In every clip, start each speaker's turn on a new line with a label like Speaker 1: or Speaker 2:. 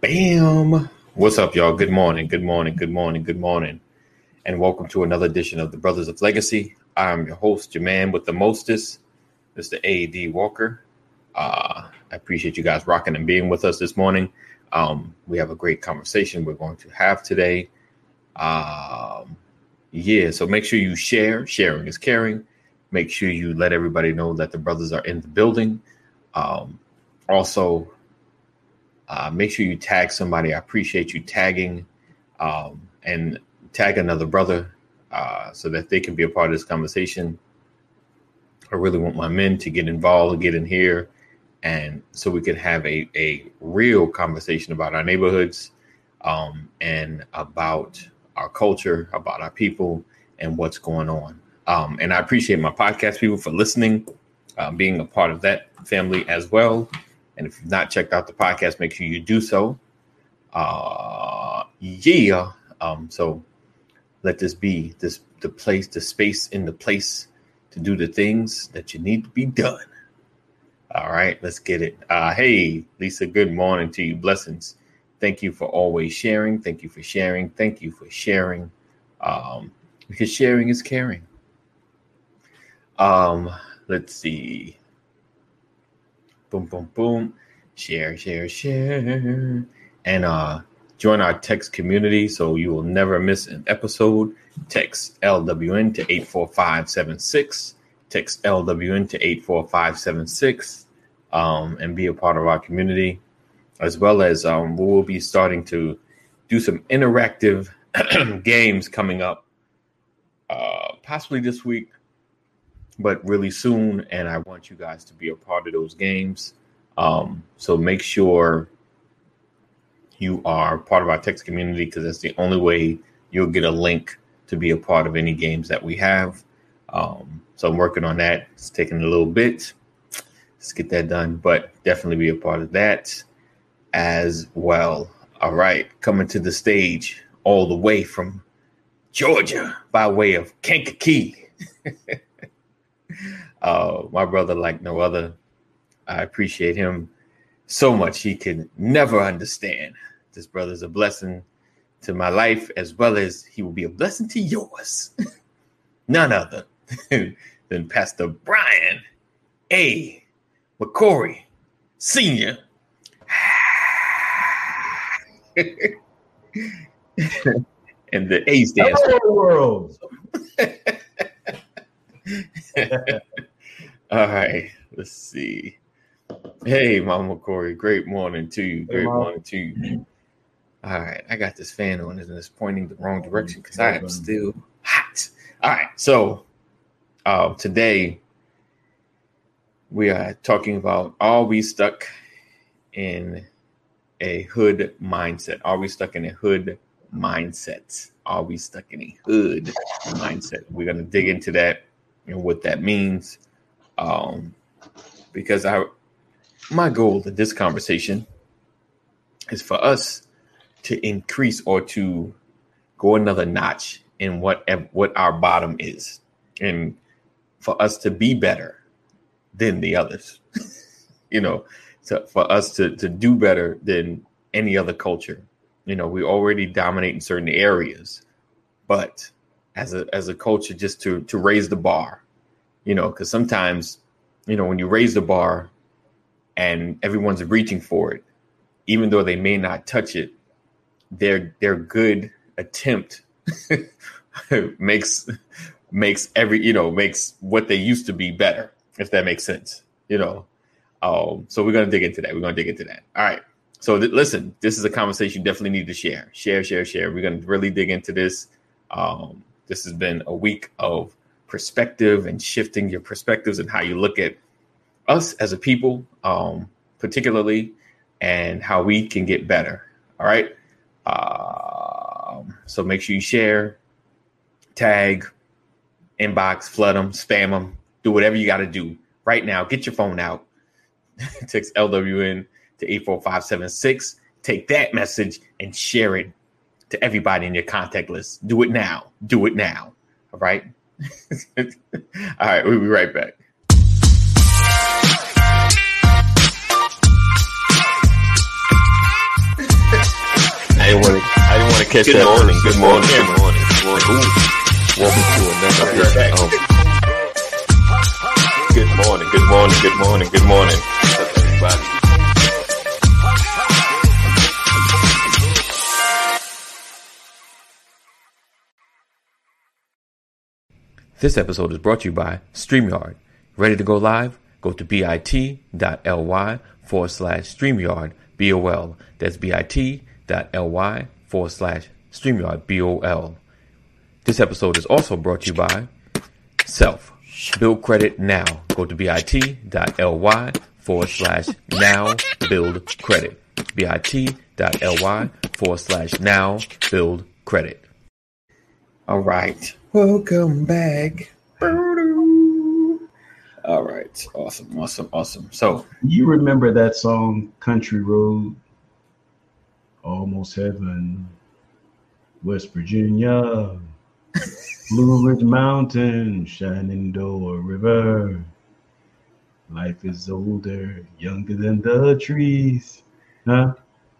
Speaker 1: Bam! What's up, y'all? Good morning, good morning, good morning, good morning, and welcome to another edition of the Brothers of Legacy. I'm your host, your man with the mostest, Mr. A.D. Walker. Uh, I appreciate you guys rocking and being with us this morning. Um, we have a great conversation we're going to have today. Um, yeah, so make sure you share. Sharing is caring. Make sure you let everybody know that the brothers are in the building. Um, also, uh, make sure you tag somebody. I appreciate you tagging um, and tag another brother uh, so that they can be a part of this conversation. I really want my men to get involved, get in here, and so we can have a, a real conversation about our neighborhoods um, and about our culture, about our people, and what's going on. Um, and I appreciate my podcast people for listening, uh, being a part of that family as well. And if you've not checked out the podcast, make sure you do so. Uh, yeah. Um, so let this be this the place, the space in the place to do the things that you need to be done. All right, let's get it. Uh, hey, Lisa, good morning to you. Blessings. Thank you for always sharing. Thank you for sharing. Thank you for sharing. Um, because sharing is caring. Um, let's see. Boom, boom, boom. Share, share, share. And uh join our text community so you will never miss an episode. Text LWN to 84576. Text LWN to 84576 um, and be a part of our community. As well as um, we will be starting to do some interactive games coming up, uh, possibly this week but really soon. And I want you guys to be a part of those games. Um, so make sure you are part of our text community because that's the only way you'll get a link to be a part of any games that we have. Um, so I'm working on that. It's taking a little bit. Let's get that done, but definitely be a part of that as well. All right, coming to the stage all the way from Georgia by way of Kankakee. Uh, my brother, like no other, I appreciate him so much. He can never understand. This brother is a blessing to my life as well as he will be a blessing to yours. None other than Pastor Brian A. McCory Sr. and the A stands
Speaker 2: Hello, world.
Speaker 1: All right, let's see. Hey, Mama Corey, great morning to you. Great
Speaker 2: Hey,
Speaker 1: morning to you. All right, I got this fan on and it's pointing the wrong direction because I am still hot. All right, so uh, today we are talking about are we stuck in a hood mindset? Are we stuck in a hood mindset? Are we stuck in a hood mindset? We're going to dig into that and what that means. Um, because I, my goal in this conversation is for us to increase or to go another notch in what what our bottom is, and for us to be better than the others. you know, so for us to to do better than any other culture. You know, we already dominate in certain areas, but as a as a culture, just to to raise the bar. You know, because sometimes, you know, when you raise the bar and everyone's reaching for it, even though they may not touch it, their their good attempt makes makes every you know makes what they used to be better if that makes sense you know. Um so we're gonna dig into that. We're gonna dig into that. All right. So th- listen this is a conversation you definitely need to share. Share share share. We're gonna really dig into this. Um this has been a week of perspective and shifting your perspectives and how you look at us as a people um particularly and how we can get better all right um, so make sure you share, tag, inbox, flood them, spam them, do whatever you got to do right now. Get your phone out. Text LWN to 84576. Take that message and share it to everybody in your contact list. Do it now. Do it now. All right. All right. We'll be right back. I didn't want to catch
Speaker 2: good
Speaker 1: that.
Speaker 2: Morning, good morning, good morning, good morning.
Speaker 1: Welcome to another
Speaker 2: Okay.
Speaker 1: um,
Speaker 2: Good morning, good morning, good morning, good morning. What's up, everybody?
Speaker 1: This episode is brought to you by StreamYard. Ready to go live? Go to bit.ly forward slash StreamYard BOL. That's bit.ly forward slash StreamYard BOL. This episode is also brought to you by Self. Build credit now. Go to bit.ly forward slash now build credit. bit.ly forward slash now build credit. All right. Welcome back. All right. Awesome. Awesome. Awesome. So,
Speaker 3: You remember that song, Country Road, Almost Heaven, West Virginia, Blue Ridge Mountain, Shenandoah River. Life is older, younger than the trees. Huh?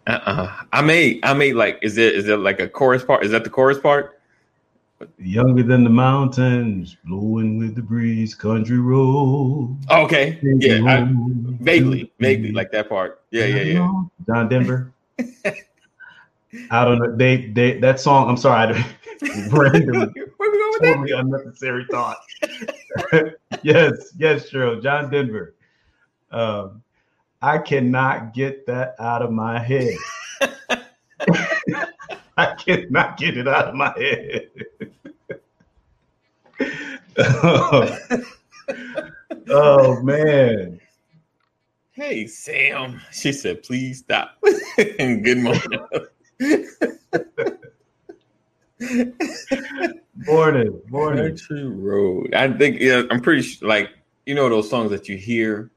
Speaker 1: uh-uh. I made, I made like, is it, is it like a chorus part? Is that the chorus part?
Speaker 3: Younger than the mountains, blowing with the breeze, country road.
Speaker 1: Okay. Yeah. I, vaguely, vaguely like that part. Yeah. Yeah. Yeah.
Speaker 3: John Denver. I don't know. They they that song. I'm sorry. I randomly
Speaker 1: Where we going with that?
Speaker 3: totally unnecessary thought. yes, yes, Cheryl. John Denver. Um, I cannot get that out of my head. I cannot get it out of my head. oh, oh, man.
Speaker 1: Hey, Sam. She said, please stop. and good morning.
Speaker 3: Morning, morning.
Speaker 1: Country Road. I think yeah, I'm pretty sure, like you know those songs that you hear,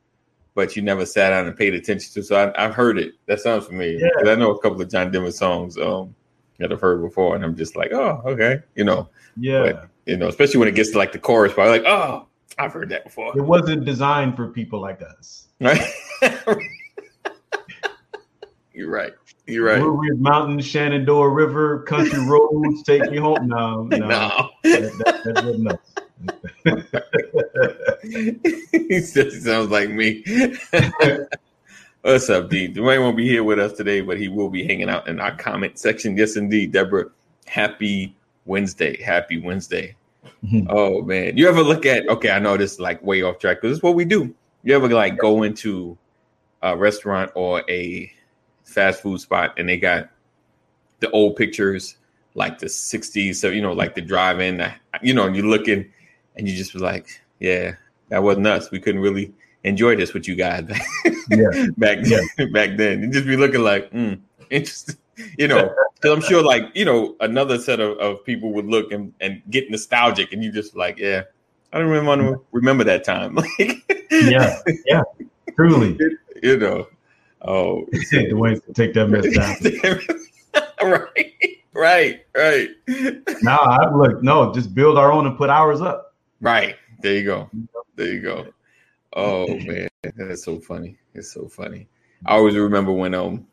Speaker 1: but you never sat down and paid attention to. So I, I've heard it. That sounds familiar.
Speaker 3: Yeah.
Speaker 1: I know a couple of John Denver songs um, that I've heard before, and I'm just like, oh, okay, you know,
Speaker 3: Yeah.
Speaker 1: you know, especially when it gets to like the chorus part, like, oh, I've heard that before,
Speaker 3: It wasn't designed for people like us.
Speaker 1: right? You're right. You're right.
Speaker 3: Blue Ridge Mountain, Shenandoah River, country roads, take me home. No, no,
Speaker 1: No.
Speaker 3: that, that, that's wasn't us.
Speaker 1: he says he sounds like me. What's up, D? Dwayne won't be here with us today, but he will be hanging out in our comment section. Yes, indeed, Deborah. Happy Wednesday. Happy Wednesday.
Speaker 3: Mhm.
Speaker 1: Oh man, you ever look at? Okay, I know this is like way off track because this is what we do. You ever like go into a restaurant or a fast food spot and they got the old pictures, like the '60s, so you know, like the drive-in, you know, and you're looking and you just was like, yeah, that wasn't us. We couldn't really enjoy this with you guys
Speaker 3: Yeah.
Speaker 1: back
Speaker 3: Yeah.
Speaker 1: back then. You just be looking like, mm, interesting, you know. Because I'm sure, like you know, another set of, of people would look and, and get nostalgic, and you just like, yeah, I don't really want to remember that time. Like,
Speaker 3: Yeah, yeah, truly.
Speaker 1: you know, oh,
Speaker 3: Dwayne, take that mess down.
Speaker 1: right, right, right,
Speaker 3: No, I look, no, just build our own and put ours up.
Speaker 1: right. There you go. There you go. Oh man, that's so funny. It's so funny. I always remember when um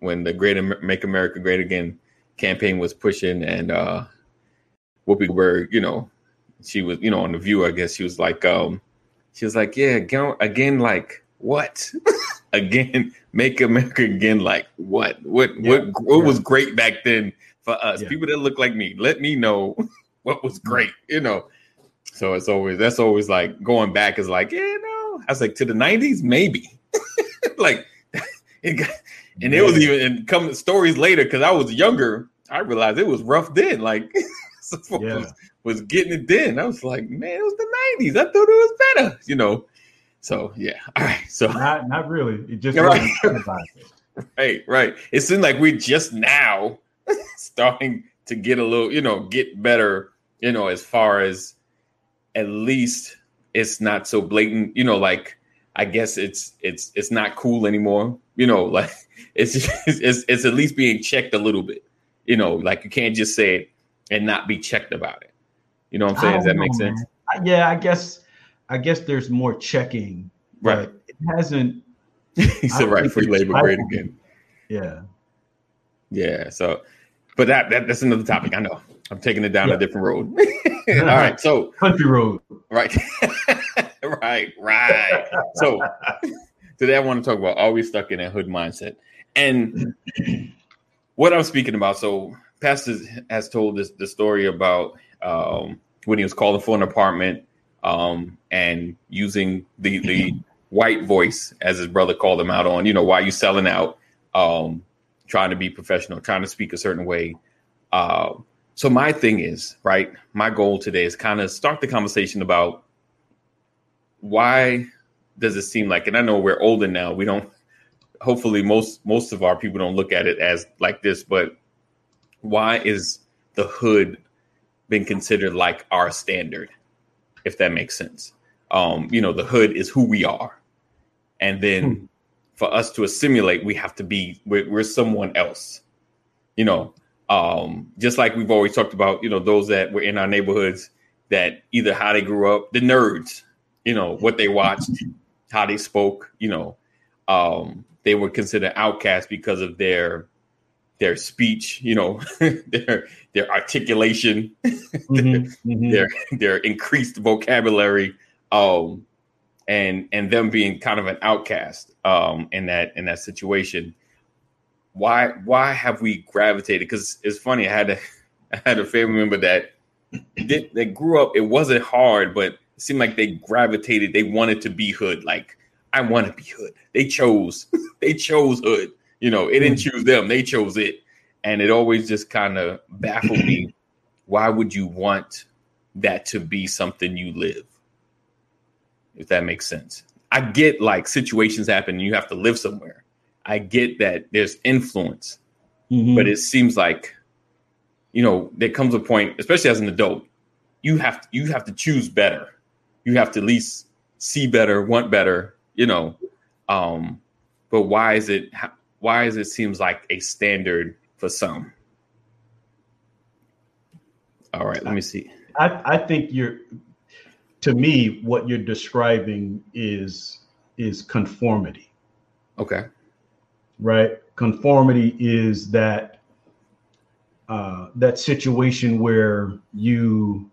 Speaker 1: when the Great Amer- Make America Great Again campaign was pushing and uh Whoopi Goldberg, you know, she was, you know, on the view, I guess she was like, um, she was like, Yeah, again, again like what? again, make America again like what? What
Speaker 3: Yeah,
Speaker 1: what what
Speaker 3: yeah.
Speaker 1: was great back then for us?
Speaker 3: Yeah.
Speaker 1: People that look like me. Let me know what was great, you know. So it's always that's always like going back is like, yeah, no. I was like to the nineties, maybe. like it got, and it was even and come stories later because I was younger. I realized it was rough then. Like
Speaker 3: Yeah.
Speaker 1: was, was getting it then. I was like, man, it was the nineties. I thought it was better, you know. So yeah, all right. So
Speaker 3: Not, not really. It just
Speaker 1: right. right, right. It seemed like we're just now starting to get a little, you know, get better, you know, as far as at least it's not so blatant, you know, like I guess it's it's it's not cool anymore, you know, like it's it's it's at least being checked a little bit, you know, like you can't just say it and not be checked about it. You know what I'm saying? Does that
Speaker 3: don't
Speaker 1: make sense?
Speaker 3: man. Yeah, I guess I guess there's more checking,
Speaker 1: Right.
Speaker 3: it hasn't.
Speaker 1: he said, right, free labor great again.
Speaker 3: Yeah,
Speaker 1: Yeah. So but that, that that's another topic. I know. I'm taking it down yeah. a different road. All right, so
Speaker 3: country road.
Speaker 1: Right, right, right. So today I want to talk about always stuck in a hood mindset and what I'm speaking about. So Pastor has told this the story about um, when he was calling for an apartment um, and using the the white voice as his brother called him out on. You know, why you selling out? Um, trying to be professional, trying to speak a certain way. Uh, so my thing is, right, my goal today is kind of start the conversation about why does it seem like, and I know we're older now, we don't hopefully most most of our people don't look at it as like this, but why is the hood been considered like our standard, if that makes sense? Um, you know, the hood is who we are. And then hmm for us to assimilate, we have to be we're, we're someone else. You know, um, just like we've always talked about, you know, those that were in our neighborhoods that either how they grew up, the nerds, you know, what they watched, how they spoke, you know, um, they were considered outcasts because of their their speech, you know, their their articulation, mm-hmm, their, mm-hmm. their, their increased vocabulary. Um, and and them being kind of an outcast um, in that in that situation. Why why have we gravitated? Because it's funny. I had a I had a family member that they, they grew up. It wasn't hard, but it seemed like they gravitated. They wanted to be hood. Like I want to be hood. They chose they chose hood. You know, it didn't mm. choose them. They chose it, and it always just kind of baffled me. Why would you want that to be something you live? if that makes sense. I get like situations happen and you have to live somewhere. I get that there's influence, mm-hmm. but it seems like, you know, there comes a point, especially as an adult, you have to, you have to choose better. You have to at least see better, want better, you know. Um, but why is it why is it seems like a standard for some? All right, let me see.
Speaker 3: I, I think you're to me, what you're describing is is conformity.
Speaker 1: Okay.
Speaker 3: Right. Conformity is that uh, that situation where you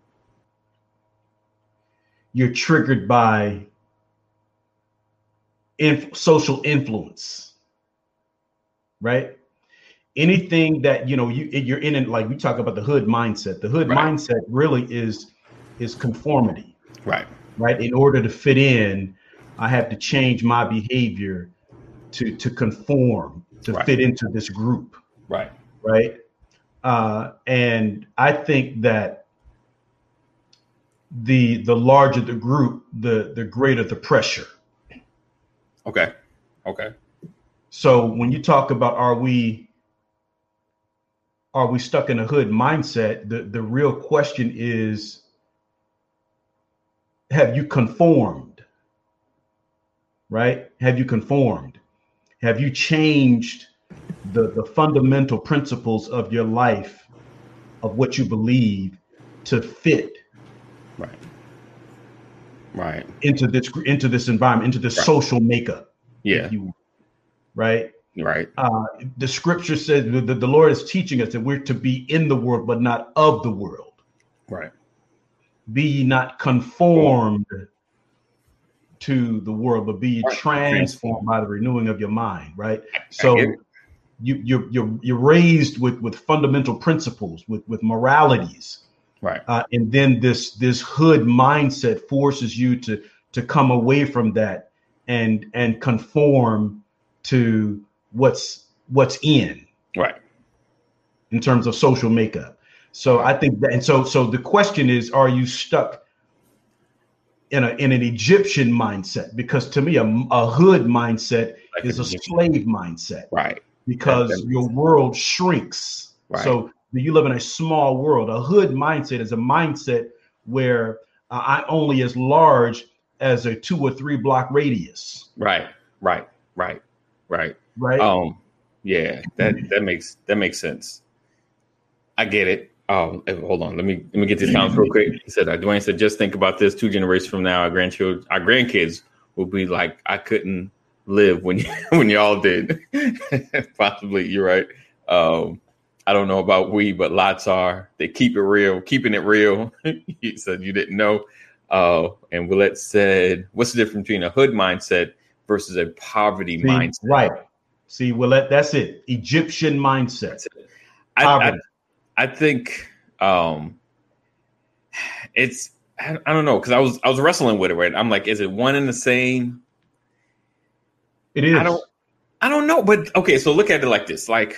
Speaker 3: you're triggered by inf- social influence, right? Anything that you know you you're in it, like we talk about the hood mindset. The hood right. mindset really is is conformity
Speaker 1: Right.
Speaker 3: Right. In order to fit in, I have to change my behavior to to conform to right. fit into this group.
Speaker 1: Right.
Speaker 3: Right. Uh, and I think that the the larger the group, the the greater the pressure.
Speaker 1: Okay. Okay.
Speaker 3: So when you talk about are we are we stuck in a hood mindset, the the real question is have you conformed? Right? Have you conformed? Have you changed the, the fundamental principles of your life, of what you believe, to fit?
Speaker 1: Right. Right.
Speaker 3: Into this into this environment, into this right. social makeup.
Speaker 1: Yeah.
Speaker 3: You, right.
Speaker 1: Right.
Speaker 3: Uh, the scripture says that the Lord is teaching us that we're to be in the world, but not of the world.
Speaker 1: Right
Speaker 3: be ye not conformed to the world, but be transformed by the renewing of your mind, right? So you you're you're you're raised with with fundamental principles, with with moralities.
Speaker 1: Right.
Speaker 3: Uh, and then this this hood mindset forces you to to come away from that and and conform to what's what's in.
Speaker 1: Right.
Speaker 3: In terms of social makeup. So I think that, and so so the question is, are you stuck in a in an Egyptian mindset? Because to me, a, a hood mindset like is a slave mindset,
Speaker 1: right?
Speaker 3: Because your world shrinks. Right. So you live in a small world. A hood mindset is a mindset where uh, I only as large as a two or three block radius.
Speaker 1: Right, right, right, right,
Speaker 3: right.
Speaker 1: Um, yeah, that that makes that makes sense. I get it. Oh, hold on. Let me let me get these comments real quick. He said, uh, Dwayne said, just think about this. Two generations from now, our grandchildren, our grandkids will be like, I couldn't live when when y'all did. Possibly, you're right. Um, I don't know about we, but lots are. They keep it real, keeping it real. he said you didn't know. Uh, and Willette said, what's the difference between a hood mindset versus a poverty
Speaker 3: See,
Speaker 1: mindset?
Speaker 3: Right. See, Willette, that's it. Egyptian mindset.
Speaker 1: I, I,
Speaker 3: Poverty.
Speaker 1: I think um, it's I, I don't know because I was I was wrestling with it. Right, I'm like, is it one and the same?
Speaker 3: It is.
Speaker 1: I don't I don't know, but okay. So look at it like this: like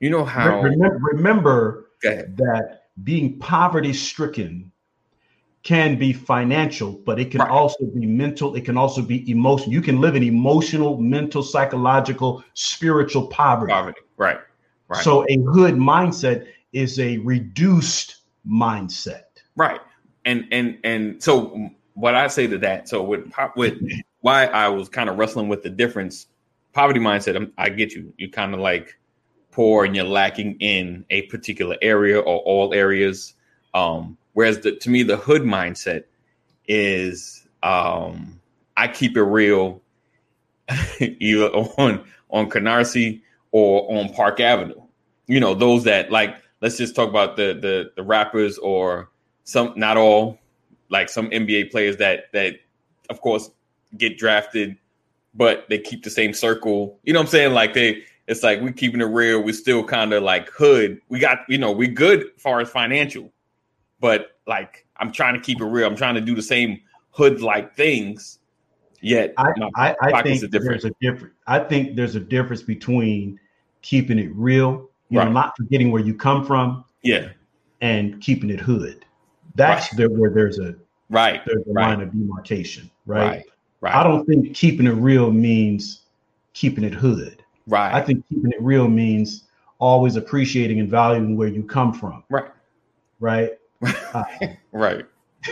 Speaker 1: you know how
Speaker 3: remember, remember that being poverty stricken can be financial, but it can
Speaker 1: Right.
Speaker 3: also be mental. It can also be emotional. You can live in emotional, mental, psychological, spiritual poverty.
Speaker 1: poverty, right? Right.
Speaker 3: So a hood mindset is a reduced mindset.
Speaker 1: Right. And and and so what I say to that, so with with why I was kind of wrestling with the difference, poverty mindset, I'm, I get you. You kind of like poor and you're lacking in a particular area or all areas. Um, whereas the, to me, the hood mindset is um, I keep it real either on on Canarsie or on Park Avenue. You know, those that like let's just talk about the the the rappers or some not all like some NBA players that that of course get drafted but they keep the same circle. You know what I'm saying? Like they it's like we're keeping it real. We're still kind of like hood. We got, you know, we good as far as financial. But like I'm trying to keep it real. I'm trying to do the same hood like things. Yet
Speaker 3: I,
Speaker 1: my
Speaker 3: I, I think there's a different. I think there's a difference between keeping it real, you
Speaker 1: Right.
Speaker 3: know, not forgetting where you come from,
Speaker 1: yeah,
Speaker 3: and keeping it hood. That's the, where there's a
Speaker 1: right,
Speaker 3: there's a
Speaker 1: Right.
Speaker 3: line of demarcation, right?
Speaker 1: right, right,
Speaker 3: I don't think keeping it real means keeping it hood.
Speaker 1: right,
Speaker 3: I think keeping it real means always appreciating and valuing where you come from,
Speaker 1: right,
Speaker 3: right? Uh,
Speaker 1: right.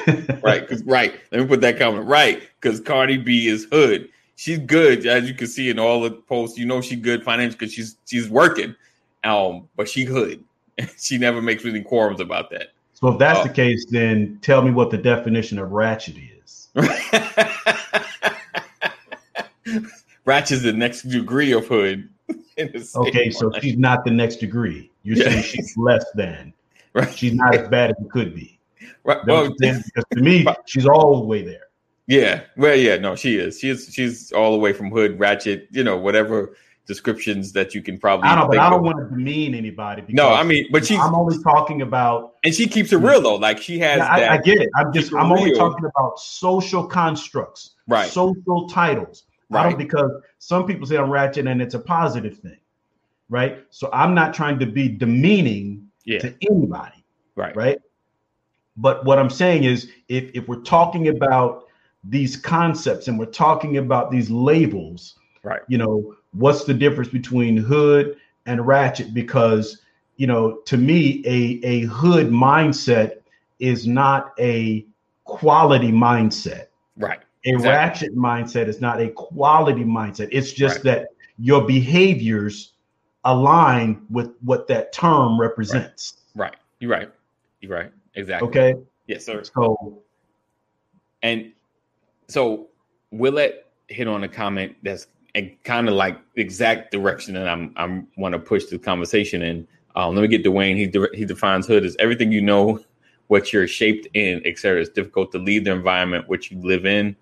Speaker 1: right, 'cause- right. Let me put that comment right because Cardi B is hood. She's good, as you can see in all the posts. You know she's good financially because she's she's working, um, but she hood. she never makes any quorums about that.
Speaker 3: so if that's
Speaker 1: Oh.
Speaker 3: the case, then tell me what the definition of ratchet is.
Speaker 1: Ratchet is the next degree of hood. in the same
Speaker 3: Okay, so she's not the next degree. You're
Speaker 1: Yeah.
Speaker 3: saying she's less than.
Speaker 1: right,
Speaker 3: She's not as bad as it could be.
Speaker 1: right. Well,
Speaker 3: because to me, she's all the way there.
Speaker 1: yeah, well, yeah, no, she is. She's she's all the way from hood, ratchet, you know, whatever descriptions that you can probably.
Speaker 3: I don't, but I don't
Speaker 1: of.
Speaker 3: want to demean anybody. Because
Speaker 1: No, I mean, but she's
Speaker 3: I'm only talking about.
Speaker 1: and she keeps it real though. Like she has
Speaker 3: I,
Speaker 1: that.
Speaker 3: I get it. I'm just. I'm only talking about social constructs,
Speaker 1: Right.
Speaker 3: social titles. I
Speaker 1: Right.
Speaker 3: because some people say I'm ratchet and it's a positive thing, right? So I'm not trying to be demeaning
Speaker 1: yeah.
Speaker 3: to anybody.
Speaker 1: Right.
Speaker 3: right? But what I'm saying is, if if we're talking about these concepts and we're talking about these labels,
Speaker 1: Right.
Speaker 3: You know, what's the difference between hood and ratchet? Because you know, to me, a a hood mindset is not a quality mindset.
Speaker 1: Right.
Speaker 3: A
Speaker 1: Exactly.
Speaker 3: ratchet mindset is not a quality mindset. It's just
Speaker 1: Right.
Speaker 3: that your behaviors align with what that term represents.
Speaker 1: Right. You're right. You're right. Exactly.
Speaker 3: Okay.
Speaker 1: Yes, sir.
Speaker 3: So
Speaker 1: And so will Willette hit on a comment that's kind of like the exact direction that I'm I'm want to push the conversation in. Um, let me get Dwayne. He de- he defines hood as everything you know, what you're shaped in, etc. It's difficult to leave the environment which you live in.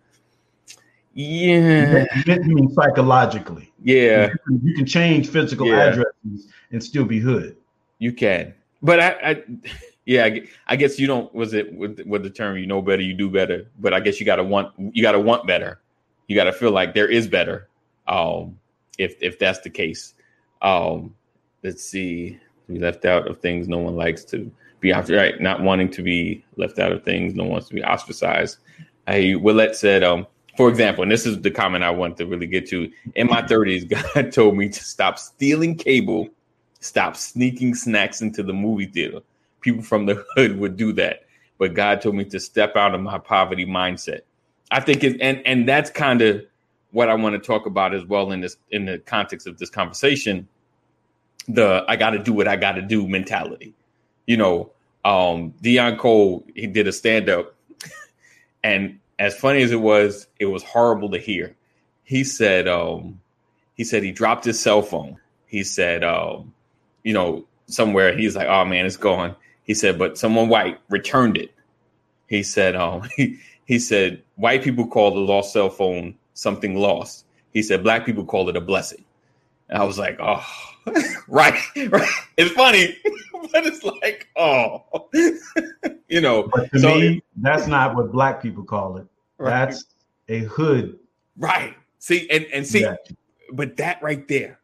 Speaker 1: Yeah,
Speaker 3: you mean psychologically.
Speaker 1: yeah,
Speaker 3: You can, you can change physical
Speaker 1: Yeah.
Speaker 3: addresses and still be hood.
Speaker 1: you can. But I, I yeah, I, I guess you don't. Was it with, with the term you know better, you do better? But I guess you got to want you got to want better. You got to feel like there is better. Um, if if that's the case, um, let's see. We left out of things no one likes to be after right, not wanting to be left out of things no one wants to be ostracized. I Willette said, um, for example, and this is the comment I want to really get to. In my 30s, God told me to stop stealing cable, stop sneaking snacks into the movie theater. People from the hood would do that, but God told me to step out of my poverty mindset. I think it, and and that's kind of what I want to talk about as well in this in the context of this conversation. The I got to do what I got to do mentality. You know, um, Deon Cole he did a stand up, and as funny as it was, it was horrible to hear. He said, um, he said he dropped his cell phone. He said, um, you know, somewhere. He's like, oh man, it's gone. He said, but someone white returned it. He said, um, he, he said, white people call the lost cell phone something lost. He said, black people call it a blessing. And I was like, oh, right, right. It's funny, but it's like, oh, you know.
Speaker 3: But to so me, that's not what black people call it. Right. That's a hood.
Speaker 1: Right. See, and and see, yeah. but that right there,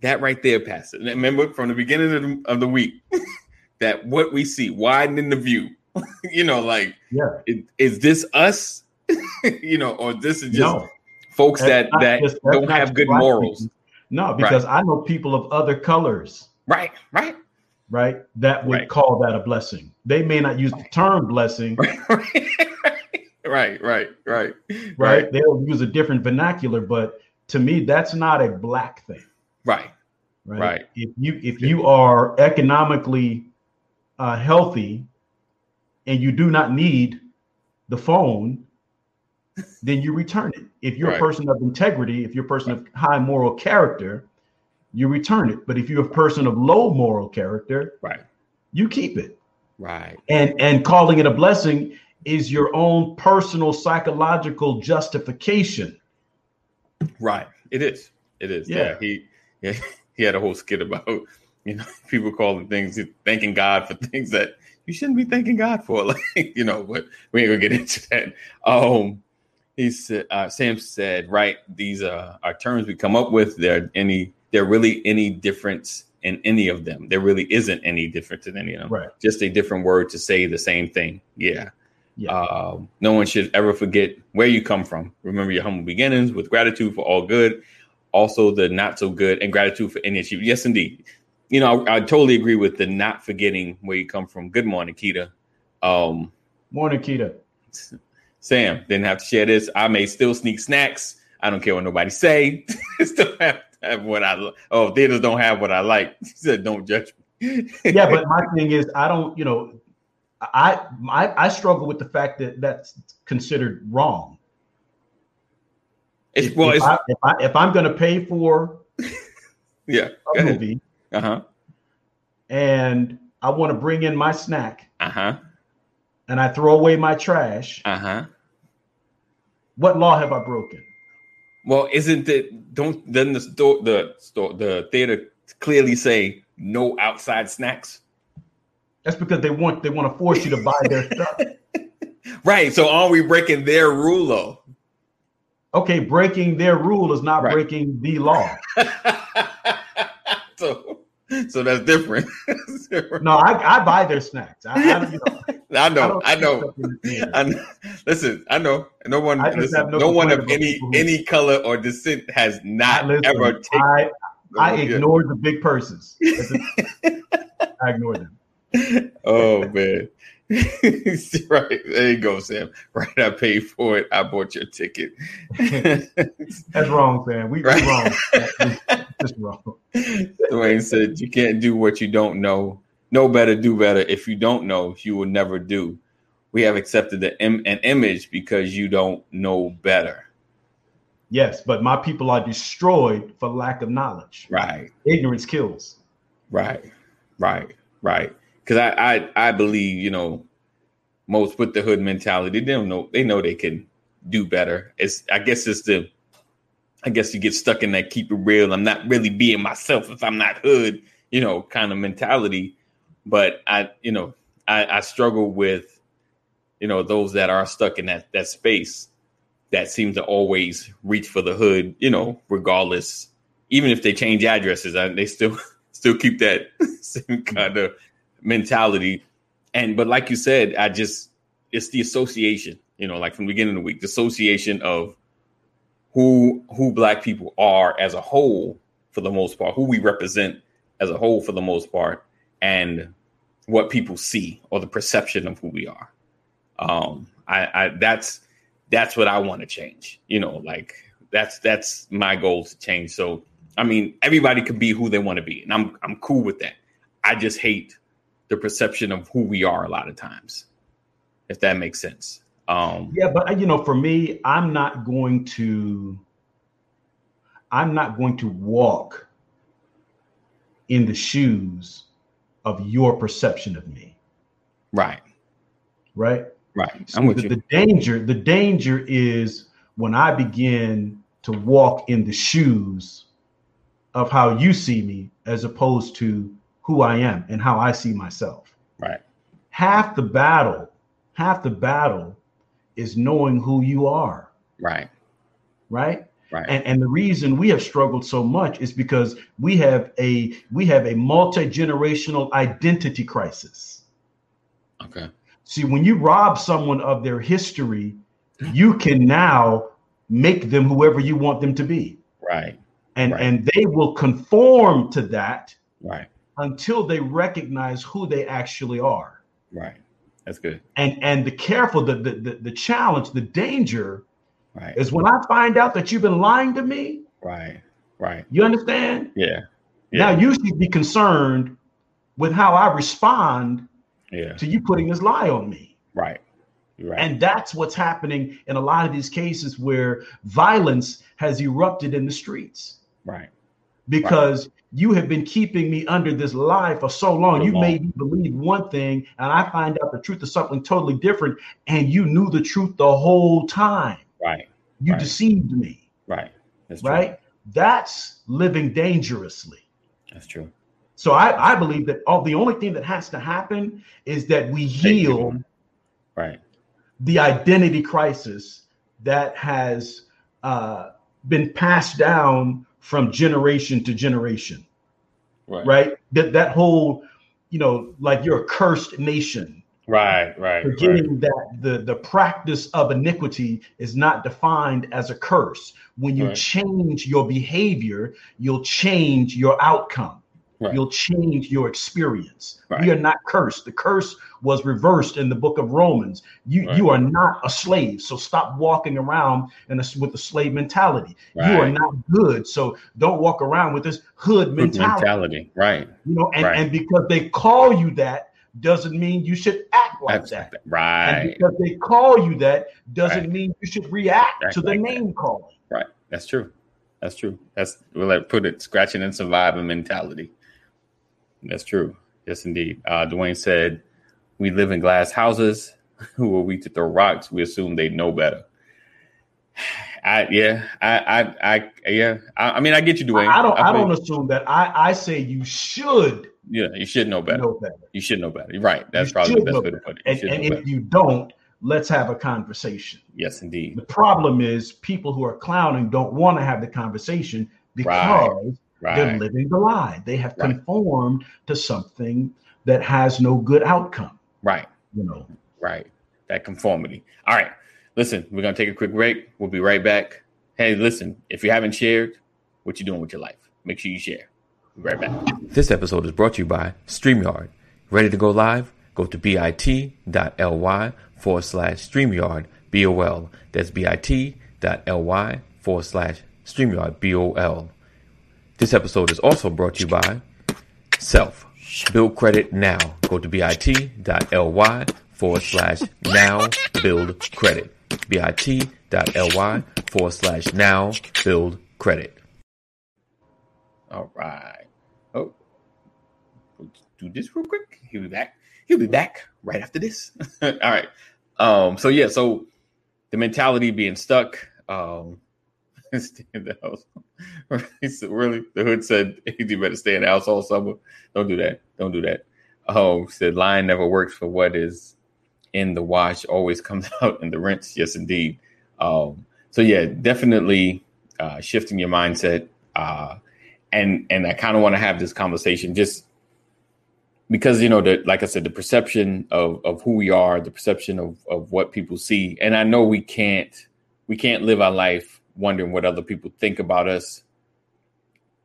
Speaker 1: that right there, Pastor. Remember from the beginning of the, of the week that what we see widening the view. you know, like,
Speaker 3: yeah,
Speaker 1: it, is this us? you know, or this is just no. Folks that's that that just, don't have good morals.
Speaker 3: People. No, because right. I know people of other colors.
Speaker 1: Right, right,
Speaker 3: right. That would right. call that a blessing. They may not use the term blessing.
Speaker 1: right, right, right,
Speaker 3: right. They'll use a different vernacular, but to me, that's not a black thing.
Speaker 1: Right.
Speaker 3: Right. right. If you if you are economically uh, healthy and you do not need the phone, then you return it. If you're right. a person of integrity, if you're a person of high moral character, you return it. But if you're a person of low moral character,
Speaker 1: right,
Speaker 3: you keep it.
Speaker 1: Right.
Speaker 3: And and calling it a blessing is your own personal psychological justification.
Speaker 1: Right. It is. It is. Yeah. yeah. He yeah, he had a whole skit about you know people calling things thanking God for things that you shouldn't be thanking God for. Like, you know, but we ain't gonna get into that. Um he said uh, Sam said, right, these uh, are terms we come up with. There any there really any difference in any of them. There really isn't any difference in any of them.
Speaker 3: Right.
Speaker 1: Just a different word to say the same thing. Yeah.
Speaker 3: Yeah.
Speaker 1: Um, no one should ever forget where you come from. Remember your humble beginnings with gratitude for all good, also the not so good, and gratitude for any achievement. Yes, indeed. You know, I, I, totally agree with the not forgetting where you come from. Good morning, Keita. Um,
Speaker 3: morning, Keita.
Speaker 1: Sam didn't have to share this. I may still sneak snacks. I don't care what nobody say. still have, have what I oh theaters don't have what I like. He said, "Don't judge
Speaker 3: me." yeah, but my thing is, I don't. You know, I, I I struggle with the fact that that's considered wrong.
Speaker 1: It's, well,
Speaker 3: if,
Speaker 1: I,
Speaker 3: if, I, if I'm going to pay for
Speaker 1: yeah
Speaker 3: a movie,
Speaker 1: uh huh,
Speaker 3: and I want to bring in my snack,
Speaker 1: uh huh,
Speaker 3: and I throw away my trash,
Speaker 1: uh huh,
Speaker 3: what law have I broken?
Speaker 1: Well, isn't it? Don't then the store the store the theater clearly say no outside snacks?
Speaker 3: That's because they want they want to force you to buy their stuff.
Speaker 1: Right. So are we breaking their rule though?
Speaker 3: Okay, breaking their rule is not right. breaking the law.
Speaker 1: so so that's different.
Speaker 3: no, I, I buy their snacks. I, I, you know,
Speaker 1: I know, I, know. I know. Listen, I know. No one, listen, no, no one of any any color or descent has not listen, ever taken.
Speaker 3: I, oh, I ignored the big purses. I ignored them
Speaker 1: oh man. right. There you go, Sam. Right. I paid for it. I bought your ticket.
Speaker 3: That's wrong, Sam. We, right? wrong. Just wrong.
Speaker 1: Dwayne said you can't do what you don't know. Know better, do better. If you don't know, you will never do. We have accepted the Im- an image because you don't know better.
Speaker 3: Yes, but my people are destroyed for lack of knowledge.
Speaker 1: Right.
Speaker 3: Ignorance kills.
Speaker 1: Right. Right. Right because I, I I believe you know most with the hood mentality they don't know they know they can do better. It's I guess it's the I guess you get stuck in that keep it real. I'm not really being myself if I'm not hood, you know, kind of mentality. But I, you know, I, I struggle with, you know, those that are stuck in that that space that seem to always reach for the hood, you know, regardless. Even if they change addresses, I, they still still keep that same mm-hmm. kind of mentality. And but like you said, I just it's the association, you know, like from the beginning of the week, the association of who who black people are as a whole for the most part, who we represent as a whole for the most part, and what people see or the perception of who we are. Um, I, I that's that's what I want to change. You know, like that's that's my goal to change. So I mean, everybody can be who they want to be, and I'm I'm cool with that. I just hate the perception of who we are a lot of times, if that makes sense. Um,
Speaker 3: yeah, but you know, for me, I'm not going to, I'm not going to walk in the shoes of your perception of me.
Speaker 1: Right.
Speaker 3: Right.
Speaker 1: Right.
Speaker 3: So the, the danger, the danger is when I begin to walk in the shoes of how you see me as opposed to who I am and how I see myself.
Speaker 1: Right.
Speaker 3: Half the battle, half the battle is knowing who you are.
Speaker 1: Right.
Speaker 3: Right.
Speaker 1: Right.
Speaker 3: And, and the reason we have struggled so much is because we have a we have a multi-generational identity crisis.
Speaker 1: Okay.
Speaker 3: See, when you rob someone of their history, you can now make them whoever you want them to be.
Speaker 1: Right.
Speaker 3: And
Speaker 1: Right.
Speaker 3: and they will conform to that
Speaker 1: Right.
Speaker 3: Until they recognize who they actually are.
Speaker 1: Right. That's good.
Speaker 3: And and the careful, the the the, the challenge, the danger
Speaker 1: Right.
Speaker 3: is when I find out that you've been lying to me.
Speaker 1: Right. Right.
Speaker 3: You understand?
Speaker 1: Yeah.
Speaker 3: Now you should be concerned with how I respond
Speaker 1: Yeah.
Speaker 3: to you putting this lie on me.
Speaker 1: Right. Right.
Speaker 3: And that's what's happening in a lot of these cases where violence has erupted in the streets
Speaker 1: right.
Speaker 3: Because you have been keeping me under this lie for so long. You
Speaker 1: long.
Speaker 3: made me believe one thing, and I find out the truth is something totally different, and you knew the truth the whole time.
Speaker 1: Right.
Speaker 3: You
Speaker 1: Right.
Speaker 3: deceived me,
Speaker 1: Right. That's
Speaker 3: right? That's living dangerously.
Speaker 1: That's true.
Speaker 3: So I, I believe that all the only thing that has to happen is that we heal
Speaker 1: Right.
Speaker 3: the identity crisis that has uh, been passed down from generation to generation,
Speaker 1: Right.
Speaker 3: right? That that whole, you know, like you're a cursed nation.
Speaker 1: Right. Right. Right.
Speaker 3: Forgetting that the the practice of iniquity is not defined as a curse. When you
Speaker 1: Right.
Speaker 3: change your behavior, you'll change your outcome.
Speaker 1: Right.
Speaker 3: You'll change your experience.
Speaker 1: Right.
Speaker 3: We are not cursed. The curse was reversed in the book of Romans. You
Speaker 1: Right.
Speaker 3: you are not a slave. So stop walking around in a, with a slave mentality. You are not good. So don't walk around with this hood mentality.
Speaker 1: mentality. Right.
Speaker 3: You know, and, and because they call you that doesn't mean you should act like that. And
Speaker 1: Right.
Speaker 3: because they call you that doesn't mean you should react
Speaker 1: Act
Speaker 3: to the
Speaker 1: like that.
Speaker 3: name calling.
Speaker 1: Right. That's true. That's true. That's we'll let put it scratching and surviving mentality. That's true. Yes, indeed. Uh, Dwayne said, "We live in glass houses. Who are we to throw rocks? We assume they know better." I yeah. I I I yeah. I, I mean, I get you, Dwayne.
Speaker 3: I don't I
Speaker 1: feel-
Speaker 3: don't assume that. I, I say you should
Speaker 1: Yeah, you should know better.
Speaker 3: know better.
Speaker 1: You should know better. Right. That's
Speaker 3: You
Speaker 1: probably the best way to put it. You
Speaker 3: And, and if
Speaker 1: better.
Speaker 3: you don't, let's have a conversation.
Speaker 1: Yes, indeed.
Speaker 3: The problem is people who are clowning don't want to have the conversation because they're
Speaker 1: Right.
Speaker 3: They're living the lie. They have
Speaker 1: Right.
Speaker 3: conformed to something that has no good outcome.
Speaker 1: Right.
Speaker 3: You know,
Speaker 1: Right. That conformity. All right. Listen, we're gonna take a quick break. We'll be right back. Hey, listen, if you haven't shared, what you're doing with your life? Make sure you share. Be right back. This episode is brought to you by StreamYard. Ready to go live? Go to bit.ly forward slash StreamYard BOL. That's bit.ly forward slash StreamYard BOL. This episode is also brought to you by Self. Build credit now. Go to bit.ly forward slash now build credit. bit.ly forward slash now build credit. All right. Oh, do this real quick. He'll be back. He'll be back right after this. All right. Um. So yeah. So the mentality being stuck. Um. Stay in the house. He said, really? The hood said you better stay in the house all summer. Don't do that. Don't do that. Oh, said lying never works for what is in the wash always comes out in the rinse. Yes, indeed. Um, so yeah, definitely uh, shifting your mindset. Uh, and and I kind of want to have this conversation just because you know that, like I said, the perception of of who we are, the perception of of what people see, and I know we can't we can't live our life wondering what other people think about us.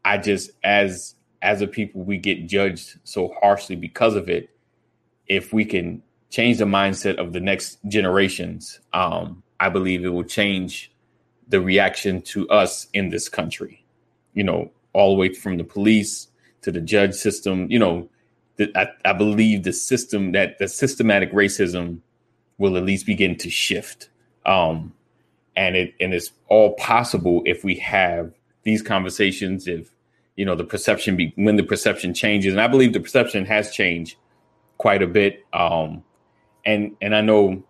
Speaker 1: I just as as a people we get judged so harshly because of it. If we can change the mindset of the next generations, um, I believe it will change the reaction to us in this country. You know, all the way from the police to the judge system. You know, I, I believe the system that the systematic racism will at least begin to shift. Um, and it and it's all possible if we have these conversations. If you know the perception be when the perception changes, and I believe the perception has changed quite a bit. Um, and and I know,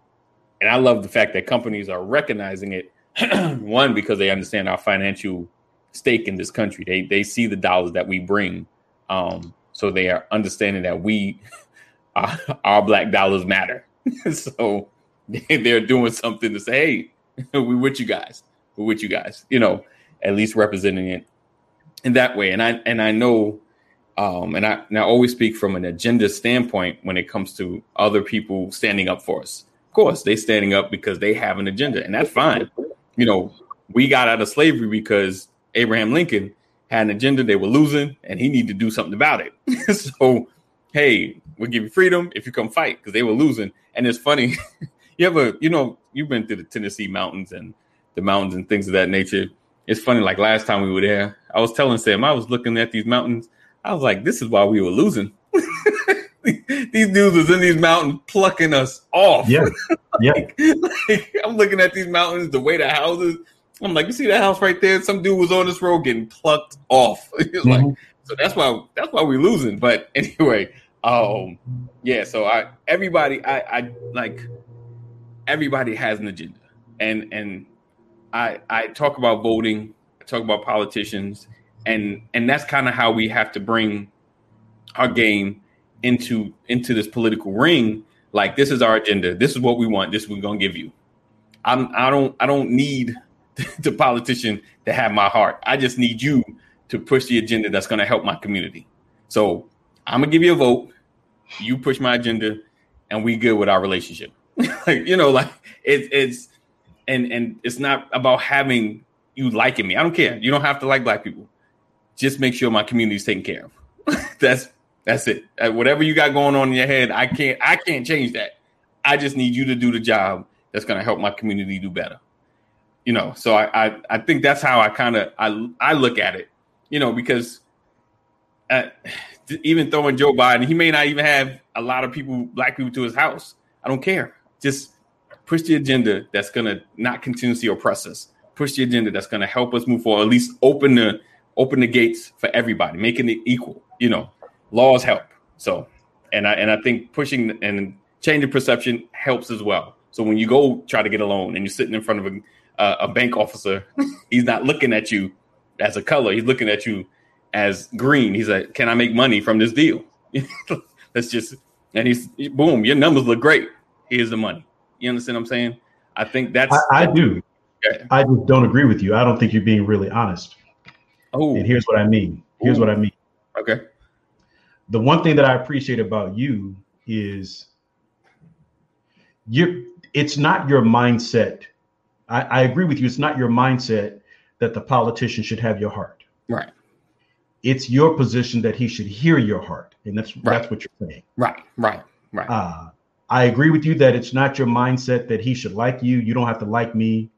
Speaker 1: and I love the fact that companies are recognizing it. one because they understand our financial stake in this country. They they see the dollars that we bring, um, so they are understanding that we our, our black dollars matter. so they're doing something to say, hey, we with you guys. We're with you guys. You know, at least representing it in that way. And I and I know, um, and I and I always speak from an agenda standpoint when it comes to other people standing up for us. Of course, they standing up because they have an agenda, and that's fine. You know, we got out of slavery because Abraham Lincoln had an agenda. They were losing, and he needed to do something about it. so, hey, we'll give you freedom if you come fight because they were losing. And it's funny, you ever, you know, you've been through the Tennessee mountains and the mountains and things of that nature. It's funny, like last time we were there, I was telling Sam, I was looking at these mountains. I was like, this is why we were losing. these dudes was in these mountains plucking us off.
Speaker 3: Yeah. Yeah.
Speaker 1: like, like, I'm looking at these mountains, the way the houses. I'm like, you see that house right there? Some dude was on this road getting plucked off. mm-hmm. like, so that's why that's why we're losing. But anyway, um, yeah. So I everybody I I like everybody has an agenda, and and I I talk about voting, I talk about politicians, and and that's kind of how we have to bring our game into into this political ring. Like this is our agenda. This is what we want. This we're gonna give you. I'm I don't I don't need the politician to have my heart. I just need you to push the agenda that's gonna help my community. So I'm gonna give you a vote. You push my agenda, and we good with our relationship. like you know, like it's it's and and it's not about having you liking me. I don't care. You don't have to like black people. Just make sure my community is taken care of. that's that's it. Uh, whatever you got going on in your head, I can't I can't change that. I just need you to do the job that's going to help my community do better. You know, so I I, I think that's how I kind of I I look at it. You know, because uh, even throwing Joe Biden, he may not even have a lot of people, black people, to his house. I don't care. Just push the agenda that's going to not continuously oppress us. Push the agenda that's going to help us move forward. At least open the open the gates for everybody, making it equal. You know, laws help. So, and I and I think pushing and changing perception helps as well. So when you go try to get a loan and you're sitting in front of a, uh, a bank officer, he's not looking at you as a color. He's looking at you as green. He's like, "Can I make money from this deal?" Let's just and he's boom. Your numbers look great. Here's the money. You understand what I'm saying? I think that's.
Speaker 3: I, I do. Okay. I just don't agree with you. I don't think you're being really honest. Oh, and here's what I mean. Here's Ooh. what I mean.
Speaker 1: Okay.
Speaker 3: The one thing that I appreciate about you is you. It's not your mindset. I, I agree with you. It's not your mindset that the politician should have your heart.
Speaker 1: Right.
Speaker 3: It's your position that he should hear your heart, and that's right. that's what you're saying.
Speaker 1: Right. Right. Right.
Speaker 3: Uh, I agree with you that it's not your mindset that he should like you. You don't have to like me.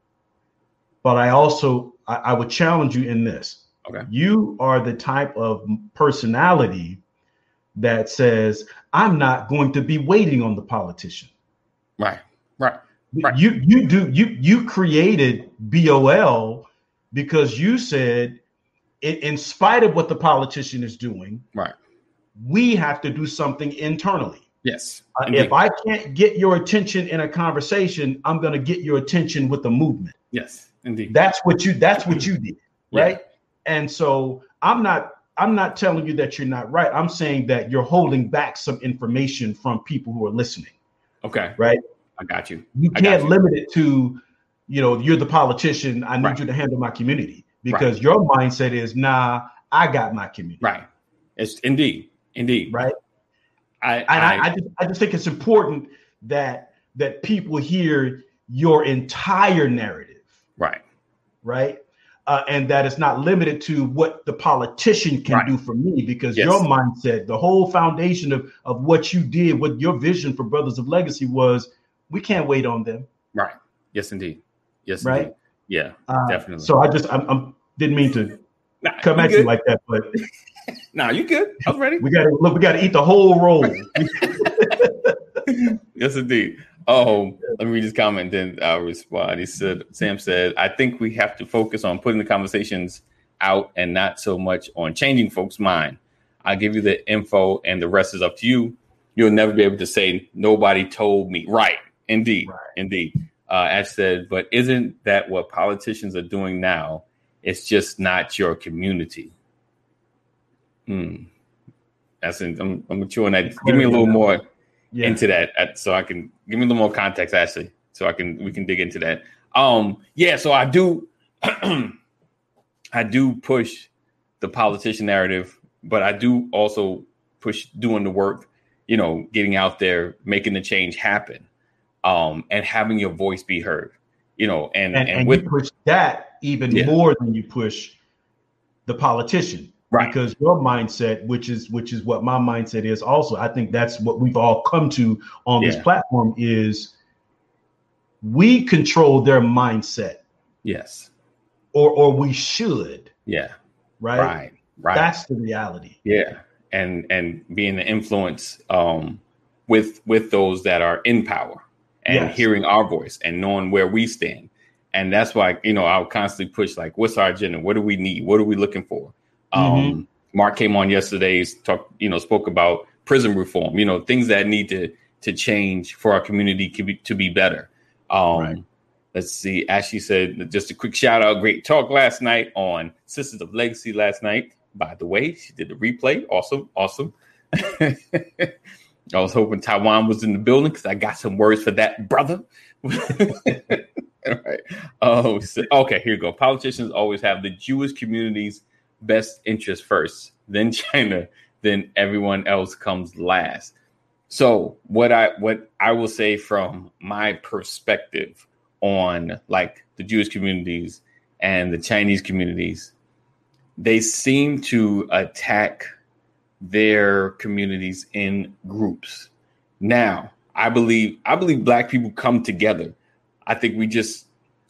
Speaker 3: But I also I, I would challenge you in this.
Speaker 1: Okay.
Speaker 3: You are the type of personality that says, I'm not going to be waiting on the politician.
Speaker 1: Right. Right. Right.
Speaker 3: You you do you you created BOL because you said in, in spite of what the politician is doing,
Speaker 1: right,
Speaker 3: we have to do something internally.
Speaker 1: Yes.
Speaker 3: Uh, if I can't get your attention in a conversation, I'm going to get your attention with the movement.
Speaker 1: Yes, indeed.
Speaker 3: That's what you that's what you did, right? Yeah. And so I'm not I'm not telling you that you're not right. I'm saying that you're holding back some information from people who are listening.
Speaker 1: Okay.
Speaker 3: Right?
Speaker 1: I got you.
Speaker 3: You can't you. limit it to, you know, you're the politician, I need right. you to handle my community because right. your mindset is nah, I got my community.
Speaker 1: Right. It's indeed. Indeed.
Speaker 3: Right. I, I, I, just I just think it's important that that people hear your entire narrative.
Speaker 1: Right.
Speaker 3: Right. Uh, and that it's not limited to what the politician can right. do for me because yes. your mindset, the whole foundation of, of what you did, what your vision for Brothers of Legacy was, we can't wait on them.
Speaker 1: Right. Yes, indeed. Yes,
Speaker 3: right.
Speaker 1: Indeed. Yeah, uh, definitely.
Speaker 3: So I just I'm, I'm didn't mean to nah, come at you like that, but
Speaker 1: nah, you good. I was ready.
Speaker 3: We got to look. We got to eat the whole roll.
Speaker 1: yes, indeed. Oh, let me just comment, then I'll respond. He said, Sam said, I think we have to focus on putting the conversations out and not so much on changing folks' mind. I'll give you the info and the rest is up to you. You'll never be able to say nobody told me. Right. Indeed. Right. Indeed. Uh, as said, but isn't that what politicians are doing now? It's just not your community. Hmm. That's in, I'm, I'm chewing that. Give me a little more yeah. into that, so I can give me a little more context, Ashley, so I can we can dig into that. Um, yeah. So I do, I do push the politician narrative, but I do also push doing the work. You know, getting out there, making the change happen, um, and having your voice be heard. You know, and
Speaker 3: and, and, and with, you push that even yeah. more than you push the politician right. Because your mindset which is which is what my mindset is also i think that's what we've all come to on yeah. this platform is we control their mindset.
Speaker 1: Yes.
Speaker 3: Or or we should.
Speaker 1: Yeah.
Speaker 3: Right? Right. Right. That's the reality.
Speaker 1: Yeah. And and being the influence um with with those that are in power and yes. hearing our voice and knowing where we stand. And that's why you know i'll constantly push like what's our agenda? What do we need? What are we looking for um, mm-hmm. Mark came on yesterday, talk, you know, spoke about prison reform, you know, things that need to to change for our community to be, to be better. Um, right. Let's see. Ashley said, just a quick shout out. Great talk last night on Sisters of Legacy last night. By the way, she did the replay. Awesome. Awesome. I was hoping Taiwan was in the building because I got some words for that brother. All right. Oh, so, okay. Here you go. Politicians always have the Jewish communities best interest first, then China, then everyone else comes last. So what I what I will say from my perspective on like the Jewish communities and the Chinese communities, they seem to attack their communities in groups. Now, I believe I believe black people come together. I think we just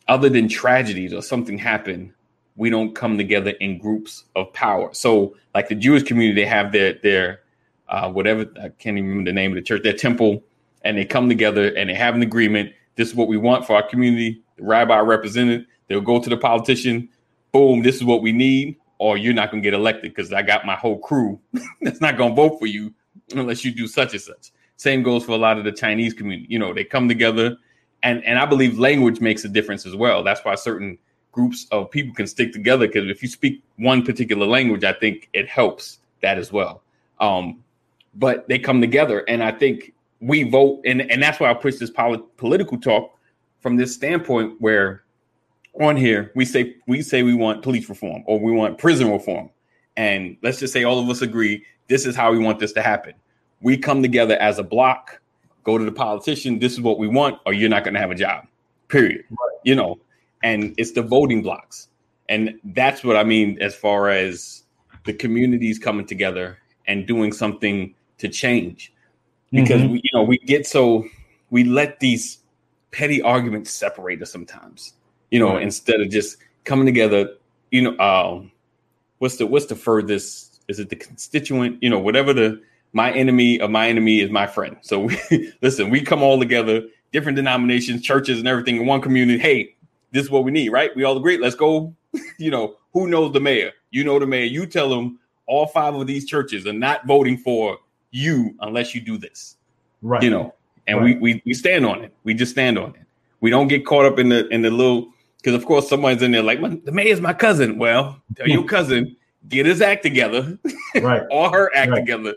Speaker 1: other than tragedies or something happen, we don't come together in groups of power. So, like the Jewish community, they have their their uh, whatever I can't even remember the name of the church, their temple, and they come together and they have an agreement. This is what we want for our community. The rabbi represented. They'll go to the politician. Boom, this is what we need, or you're not going to get elected because I got my whole crew that's not going to vote for you unless you do such and such. Same goes for a lot of the Chinese community. You know, they come together, and and I believe language makes a difference as well. That's why certain groups of people can stick together because if you speak one particular language, I think it helps that as well. Um, but they come together, and I think we vote, and and that's why I push this polit- political talk from this standpoint where on here we say we say we want police reform or we want prison reform, and let's just say all of us agree this is how we want this to happen. We come together as a block, go to the politician. This is what we want, or you're not going to have a job. Period. Right. You know, and it's the voting blocks. And that's what I mean as far as the communities coming together and doing something to change. Because mm-hmm. we, you know, we get so we let these petty arguments separate us sometimes. You know, right. instead of just coming together, you know, um, what's the what's the furthest? Is it the constituent? You know, whatever the my enemy of my enemy is my friend. So we, listen, we come all together, different denominations, churches, and everything in one community. Hey, this is what we need, right? We all agree. Let's go. you know, who knows the mayor? You know the mayor. You tell them all five of these churches are not voting for you unless you do this. Right. You know, and right. we, we we stand on it. We just stand on it. We don't get caught up in the in the little because of course someone's in there like the mayor's my cousin. Well, tell your cousin get his act together, right? or her act right. together,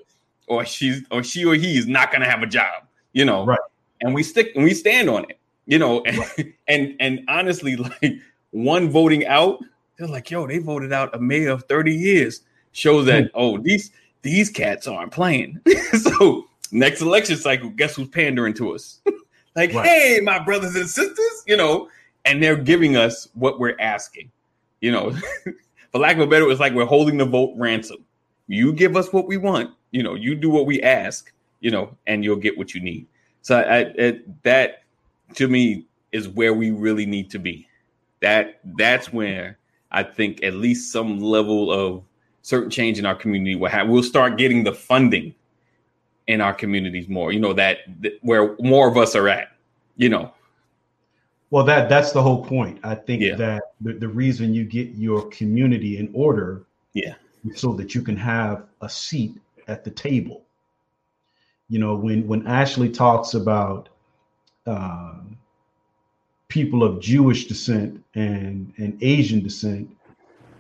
Speaker 1: or she's or she or he is not gonna have a job. You know, right? And we stick and we stand on it you know, and, and and honestly, like one voting out, they're like, yo, they voted out a mayor of 30 years. Shows that, hmm. oh, these these cats aren't playing. so next election cycle, guess who's pandering to us? like, right. hey, my brothers and sisters, you know, and they're giving us what we're asking. You know, for lack of a better, it's like we're holding the vote ransom. You give us what we want, you know, you do what we ask, you know, and you'll get what you need. So I, I that to me is where we really need to be. That that's where I think at least some level of certain change in our community will have. We'll start getting the funding in our communities more. You know that, that where more of us are at. You know.
Speaker 3: Well, that that's the whole point. I think yeah. that the, the reason you get your community in order,
Speaker 1: yeah,
Speaker 3: so that you can have a seat at the table. You know, when when Ashley talks about uh, people of Jewish descent and and Asian descent,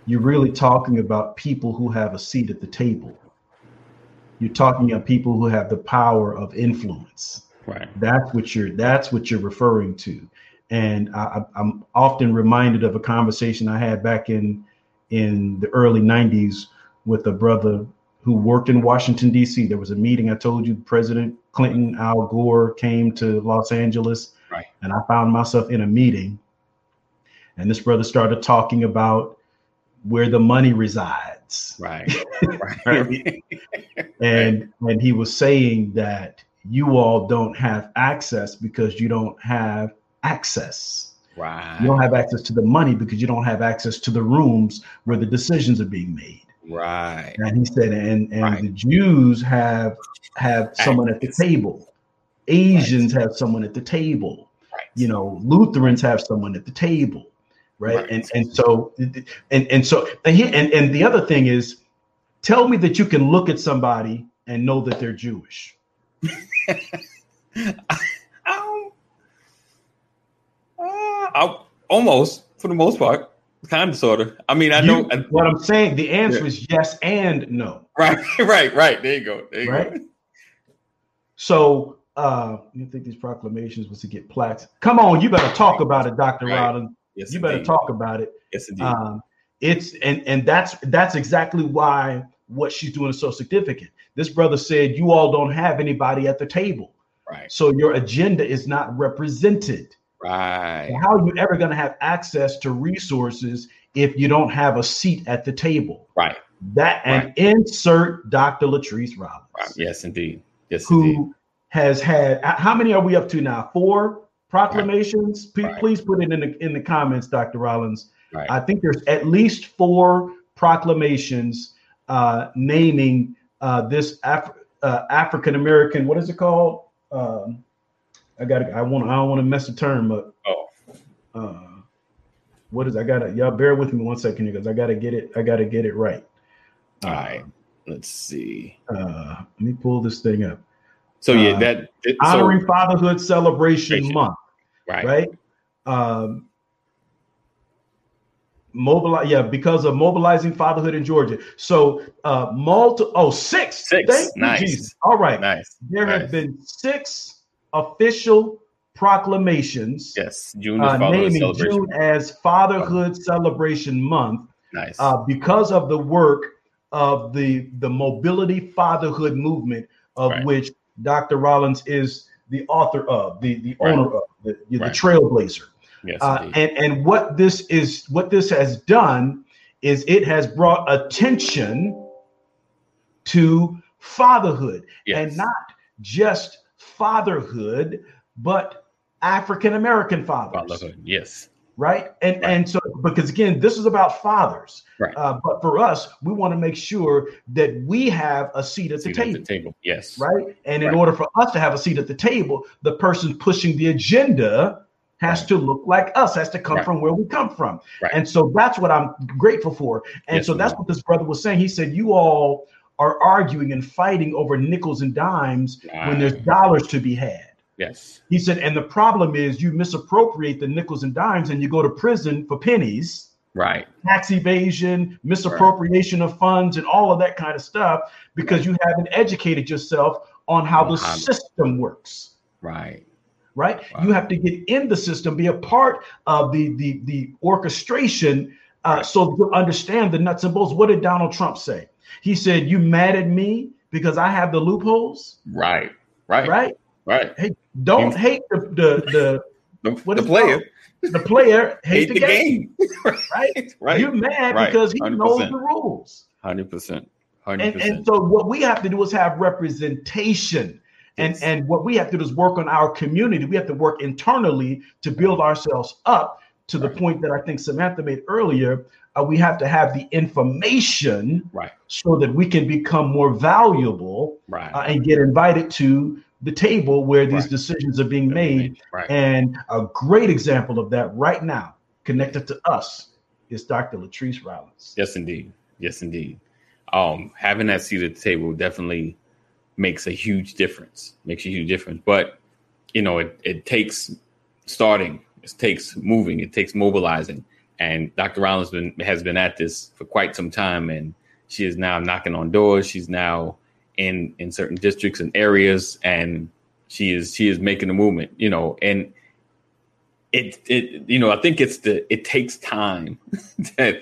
Speaker 3: you're really talking about people who have a seat at the table. You're talking about people who have the power of influence.
Speaker 1: Right.
Speaker 3: That's what you're. That's what you're referring to. And I, am often reminded of a conversation I had back in in the early '90s with a brother who worked in Washington D.C. There was a meeting. I told you, President Clinton, Al Gore came to Los Angeles,
Speaker 1: right.
Speaker 3: and I found myself in a meeting. And this brother started talking about where the money resides.
Speaker 1: Right.
Speaker 3: right. and and he was saying that you all don't have access because you don't have access.
Speaker 1: Right.
Speaker 3: You don't have access to the money because you don't have access to the rooms where the decisions are being made.
Speaker 1: Right.
Speaker 3: And he said, and and right. the Jews have have someone at the table. Asians right. have someone at the table. Right. You know, Lutherans have someone at the table. Right. right. And and so and and so and, he, and and the other thing is, tell me that you can look at somebody and know that they're Jewish.
Speaker 1: Uh, I, almost for the most part, kind of, sort of. I mean, I you, know
Speaker 3: what I'm saying. The answer yeah. is yes and no.
Speaker 1: Right, right, right. There you go. There you right? go.
Speaker 3: So, uh, you think these proclamations was to get plaques? Come on, you better talk about it, Doctor right. Yes, you indeed. better talk about it.
Speaker 1: Yes, indeed. Um,
Speaker 3: it's and and that's that's exactly why what she's doing is so significant. This brother said, "You all don't have anybody at the table,
Speaker 1: right?
Speaker 3: So your agenda is not represented."
Speaker 1: Right.
Speaker 3: how are you ever going to have access to resources if you don't have a seat at the table?
Speaker 1: Right.
Speaker 3: That and right. insert Dr. Latrice Rollins.
Speaker 1: Right. Yes, indeed. Yes,
Speaker 3: who
Speaker 1: indeed.
Speaker 3: has had how many are we up to now? Four proclamations. Right. P- Please put it in the in the comments, Dr. Rollins.
Speaker 1: Right.
Speaker 3: I think there's at least four proclamations uh, naming uh, this Af- uh, African American. What is it called? Um, I got I want I don't want to mess the term up.
Speaker 1: Oh.
Speaker 3: Uh, what is I gotta y'all bear with me one second because I gotta get it, I gotta get it right.
Speaker 1: All uh. Let's see.
Speaker 3: Uh let me pull this thing up.
Speaker 1: So yeah, uh, that
Speaker 3: it, honoring so, fatherhood celebration month.
Speaker 1: Right.
Speaker 3: Right. Um mobilize yeah because of mobilizing fatherhood in georgia so uh multi oh six
Speaker 1: six Thank nice you, Jesus.
Speaker 3: all right
Speaker 1: nice
Speaker 3: there
Speaker 1: nice.
Speaker 3: have been six official proclamations.
Speaker 1: Yes, June
Speaker 3: uh, naming June as Fatherhood Celebration Month.
Speaker 1: Nice.
Speaker 3: Uh, because of the work of the the mobility fatherhood movement, of right. which Dr. Rollins is the author of, the the right. owner of, the, the right. trailblazer.
Speaker 1: Yes, uh,
Speaker 3: and and what this is, what this has done is it has brought attention to fatherhood yes. and not just fatherhood, but African American fathers.
Speaker 1: Fatherhood, yes.
Speaker 3: Right? And right. and so because again, this is about fathers.
Speaker 1: Right.
Speaker 3: Uh, but for us, we want to make sure that we have a seat at
Speaker 1: seat
Speaker 3: the table.
Speaker 1: At the table, yes.
Speaker 3: Right. And in right. order for us to have a seat at the table, the person pushing the agenda has right. to look like us, has to come right. from where we come from.
Speaker 1: Right.
Speaker 3: And so that's what I'm grateful for. And yes, so that's what this brother was saying. He said, You all are arguing and fighting over nickels and dimes when there's dollars to be had.
Speaker 1: Yes.
Speaker 3: He said, and the problem is you misappropriate the nickels and dimes and you go to prison for pennies.
Speaker 1: Right.
Speaker 3: Tax evasion, misappropriation right. of funds, and all of that kind of stuff because you haven't educated yourself on how the system works.
Speaker 1: Right.
Speaker 3: Right. You have to get in the system, be a part of the the the orchestration, uh, right. so you understand the nuts and bolts. What did Donald Trump say? He said, "You mad at me because I have the loopholes?"
Speaker 1: Right. Right.
Speaker 3: Right.
Speaker 1: Right.
Speaker 3: Hey, don't He's, hate the the
Speaker 1: the, the, the player.
Speaker 3: The player hate,
Speaker 1: hate the, game. game.
Speaker 3: right?
Speaker 1: Right.
Speaker 3: You're mad
Speaker 1: right.
Speaker 3: because he 100%. knows the rules.
Speaker 1: Hundred percent.
Speaker 3: hundred And, and so what we have to do is have representation. And, yes. and what we have to do is work on our community. We have to work internally to build ourselves up to right. the point that I think Samantha made earlier. Uh, we have to have the information
Speaker 1: right.
Speaker 3: so that we can become more valuable
Speaker 1: right.
Speaker 3: uh, and get invited to the table where these right. decisions are being made. And a great example of that right now, connected to us, is Dr. Latrice Rollins.
Speaker 1: Yes, indeed. Yes, indeed. Um, having that seat at the table definitely makes a huge difference. Makes a huge difference. But you know, it, it takes starting, it takes moving, it takes mobilizing. And Dr. Rollins been, has been at this for quite some time, and she is now knocking on doors. She's now in in certain districts and areas, and she is she is making a movement. You know, and it it you know I think it's the it takes time that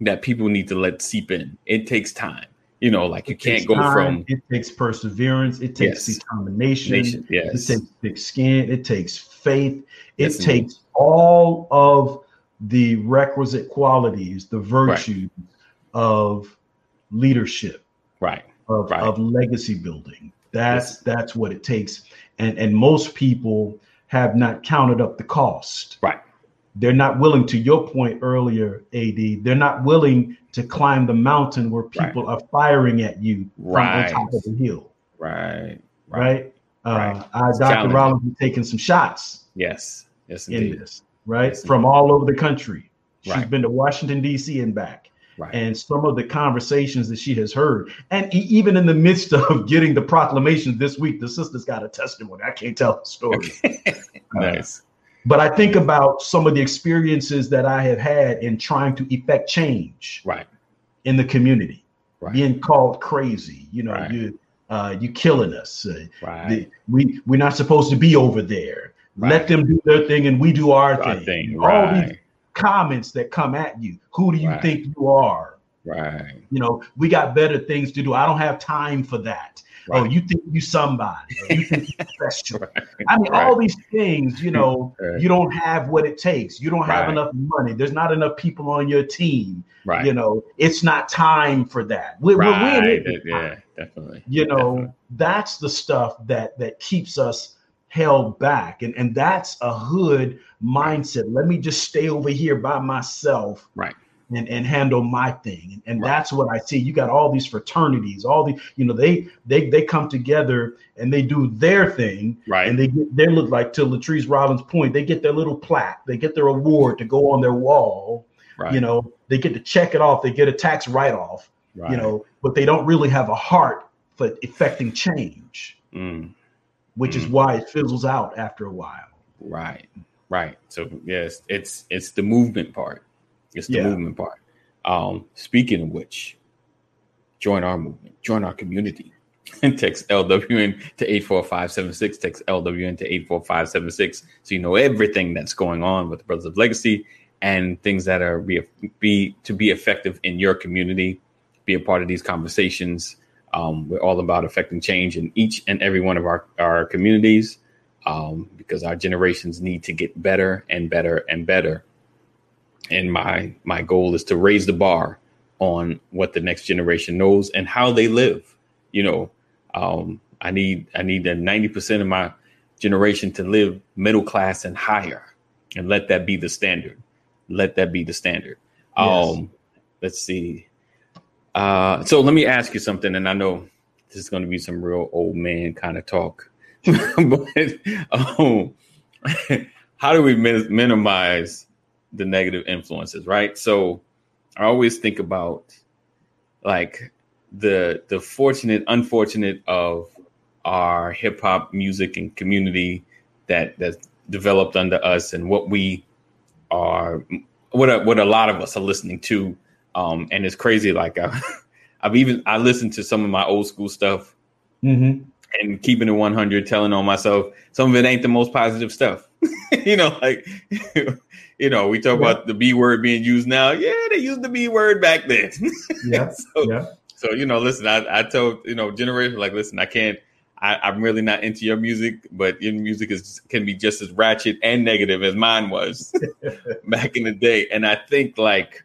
Speaker 1: that people need to let seep in. It takes time. You know, like you can't go time, from.
Speaker 3: It takes perseverance. It takes yes. determination.
Speaker 1: Nation, yes.
Speaker 3: It takes thick skin. It takes faith. It yes, takes indeed. all of the requisite qualities, the virtues right. of leadership,
Speaker 1: right,
Speaker 3: of,
Speaker 1: right.
Speaker 3: of legacy building. That's yes. that's what it takes. And and most people have not counted up the cost.
Speaker 1: Right.
Speaker 3: They're not willing, to your point earlier, AD, they're not willing to climb the mountain where people right. are firing at you right. from on top of the hill.
Speaker 1: Right.
Speaker 3: Right. right. Uh, Dr. Rollins taking some shots.
Speaker 1: Yes. Yes,
Speaker 3: indeed. In this, right? From all over the country. She's right. been to Washington, D.C. and back.
Speaker 1: Right.
Speaker 3: And some of the conversations that she has heard, and even in the midst of getting the proclamation this week, the sister's got a testimony. I can't tell the story.
Speaker 1: nice. Uh,
Speaker 3: but I think about some of the experiences that I have had in trying to effect change
Speaker 1: right.
Speaker 3: in the community,
Speaker 1: right.
Speaker 3: being called crazy. You know, right. you uh, you killing us.
Speaker 1: Uh,
Speaker 3: right. The, we we're not supposed to be over there. Right. Let them do their thing and we do our, thing.
Speaker 1: thing.
Speaker 3: All these comments that come at you. Who do you think you are?
Speaker 1: Right.
Speaker 3: You know, we got better things to do. I don't have time for that. Oh, right. Oh, you think you somebody? you think you special? right. I mean, right. all these things. You know, you don't have what it takes. You don't have enough money. There's not enough people on your team.
Speaker 1: Right.
Speaker 3: You know, it's not time for that. We're,
Speaker 1: right. we're yeah, definitely.
Speaker 3: You know,
Speaker 1: definitely.
Speaker 3: that's the stuff that that keeps us held back, and and that's a hood mindset. Let me just stay over here by myself.
Speaker 1: Right
Speaker 3: and, and handle my thing. And, and right. that's what I see. You got all these fraternities, all the, you know, they they they come together and they do their thing.
Speaker 1: Right.
Speaker 3: And they get they look like to Latrice Rollins' point, they get their little plaque, they get their award to go on their wall.
Speaker 1: Right.
Speaker 3: You know, they get to check it off, they get a tax write-off, right. you know, but they don't really have a heart for effecting change.
Speaker 1: Mm.
Speaker 3: Which mm. is why it fizzles out after a while.
Speaker 1: Right. Right. So yes, it's it's the movement part it's the yeah. movement part. Um, speaking of which, join our movement, join our community. and text LWN to 84576. Text LWN to 84576. So you know everything that's going on with the Brothers of Legacy and things that are be, be to be effective in your community. Be a part of these conversations. Um, we're all about affecting change in each and every one of our, our communities um, because our generations need to get better and better and better. And my my goal is to raise the bar on what the next generation knows and how they live. You know um, i need i need the 90% of my generation to live middle class and higher and let that be the standard. Let that be the standard. Yes. um let's see uh so let me ask you something and i know this is going to be some real old man kind of talk but um, how do we min- minimize the negative influences, right? So I always think about like the the fortunate, unfortunate of our hip hop music and community that that developed under us and what we are what a, what a lot of us are listening to um and it's crazy like I, have even I listened to some of my old school stuff
Speaker 3: mm-hmm.
Speaker 1: and keeping it 100 telling on myself some of it ain't the most positive stuff you know like you know, we talk yeah. about the B word being used now. Yeah, they used the B word back then.
Speaker 3: yeah.
Speaker 1: so,
Speaker 3: yeah.
Speaker 1: So, you know, listen, I, I told, you know, generation like, listen, I can't, I, am really not into your music, but your music is can be just as ratchet and negative as mine was back in the day. And I think like,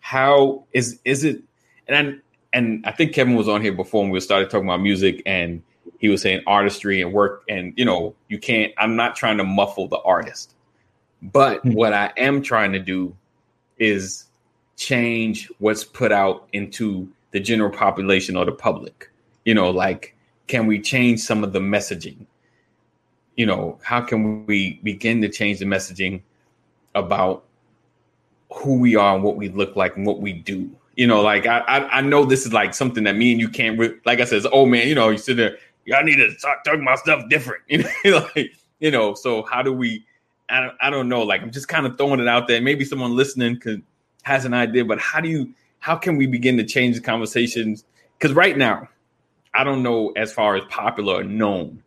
Speaker 1: how is is it? And I, and I think Kevin was on here before when we started talking about music, and he was saying artistry and work, and you know, you can't. I'm not trying to muffle the artist. But hmm. what I am trying to do is change what's put out into the general population or the public. You know, like can we change some of the messaging? You know, how can we begin to change the messaging about who we are and what we look like and what we do? You know, like I I, I know this is like something that me and you can't re- like I said, oh man, you know, you sit there, y'all need to start talking about stuff different. You know, like, you know, so how do we I don't, I don't know. Like I'm just kind of throwing it out there. Maybe someone listening could has an idea, but how do you how can we begin to change the conversations? Because right now, I don't know as far as popular known.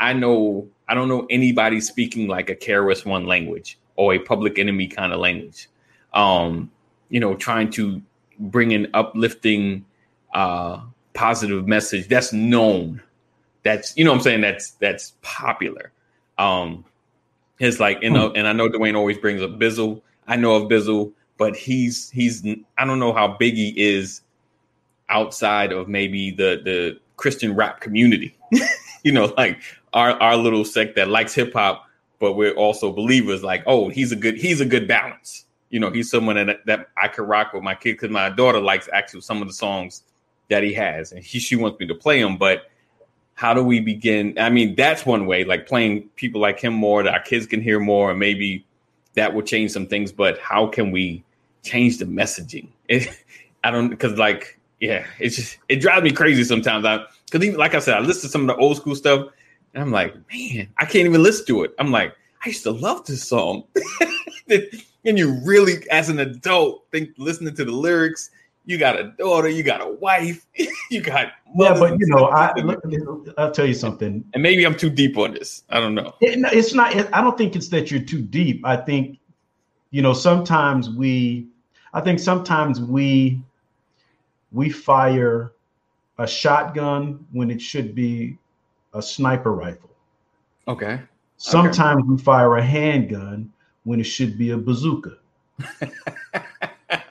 Speaker 1: I know I don't know anybody speaking like a KRS One language or a public enemy kind of language. Um, you know, trying to bring an uplifting, uh, positive message that's known. That's you know I'm saying that's that's popular. Um, it's like you know, and I know Dwayne always brings up Bizzle. I know of Bizzle but he's he's I don't know how big he is outside of maybe the the Christian rap community. you know, like our our little sect that likes hip hop, but we're also believers. Like, oh, he's a good he's a good balance. You know, he's someone that that I could rock with my kid because my daughter likes actually some of the songs that he has, and he, she wants me to play them. But how do we begin? I mean, that's one way, like playing people like him more that our kids can hear more, and maybe that will change some things. But how can we change the messaging. It, I don't because like yeah, it's just it drives me crazy sometimes. I because even like I said, I listen to some of the old school stuff, and I'm like, man, I can't even listen to it. I'm like, I used to love this song, and you really, as an adult, think listening to the lyrics. You got a daughter, you got a wife, you got
Speaker 3: yeah, but you know, I I'll tell you something,
Speaker 1: and maybe I'm too deep on this. I don't know.
Speaker 3: It, it's not. I don't think it's that you're too deep. I think you know, sometimes we, I think sometimes we, we fire a shotgun when it should be a sniper rifle.
Speaker 1: Okay.
Speaker 3: Sometimes okay. we fire a handgun when it should be a bazooka.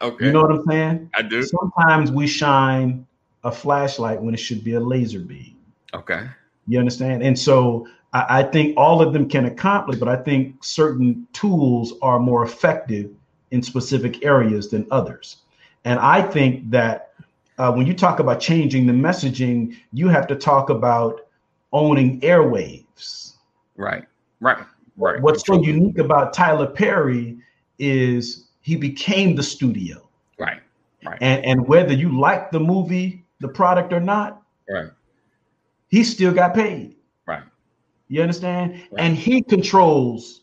Speaker 3: okay. You know what I'm saying?
Speaker 1: I do.
Speaker 3: Sometimes we shine a flashlight when it should be a laser beam.
Speaker 1: Okay.
Speaker 3: You understand? And so I, I think all of them can accomplish, but I think certain tools are more effective in specific areas than others. And I think that uh, when you talk about changing the messaging, you have to talk about owning airwaves.
Speaker 1: Right, right, right.
Speaker 3: What's so unique about Tyler Perry is he became the studio.
Speaker 1: Right, right.
Speaker 3: And, and whether you like the movie, the product or not,
Speaker 1: right,
Speaker 3: he still got paid. Right. You understand? Right. And he controls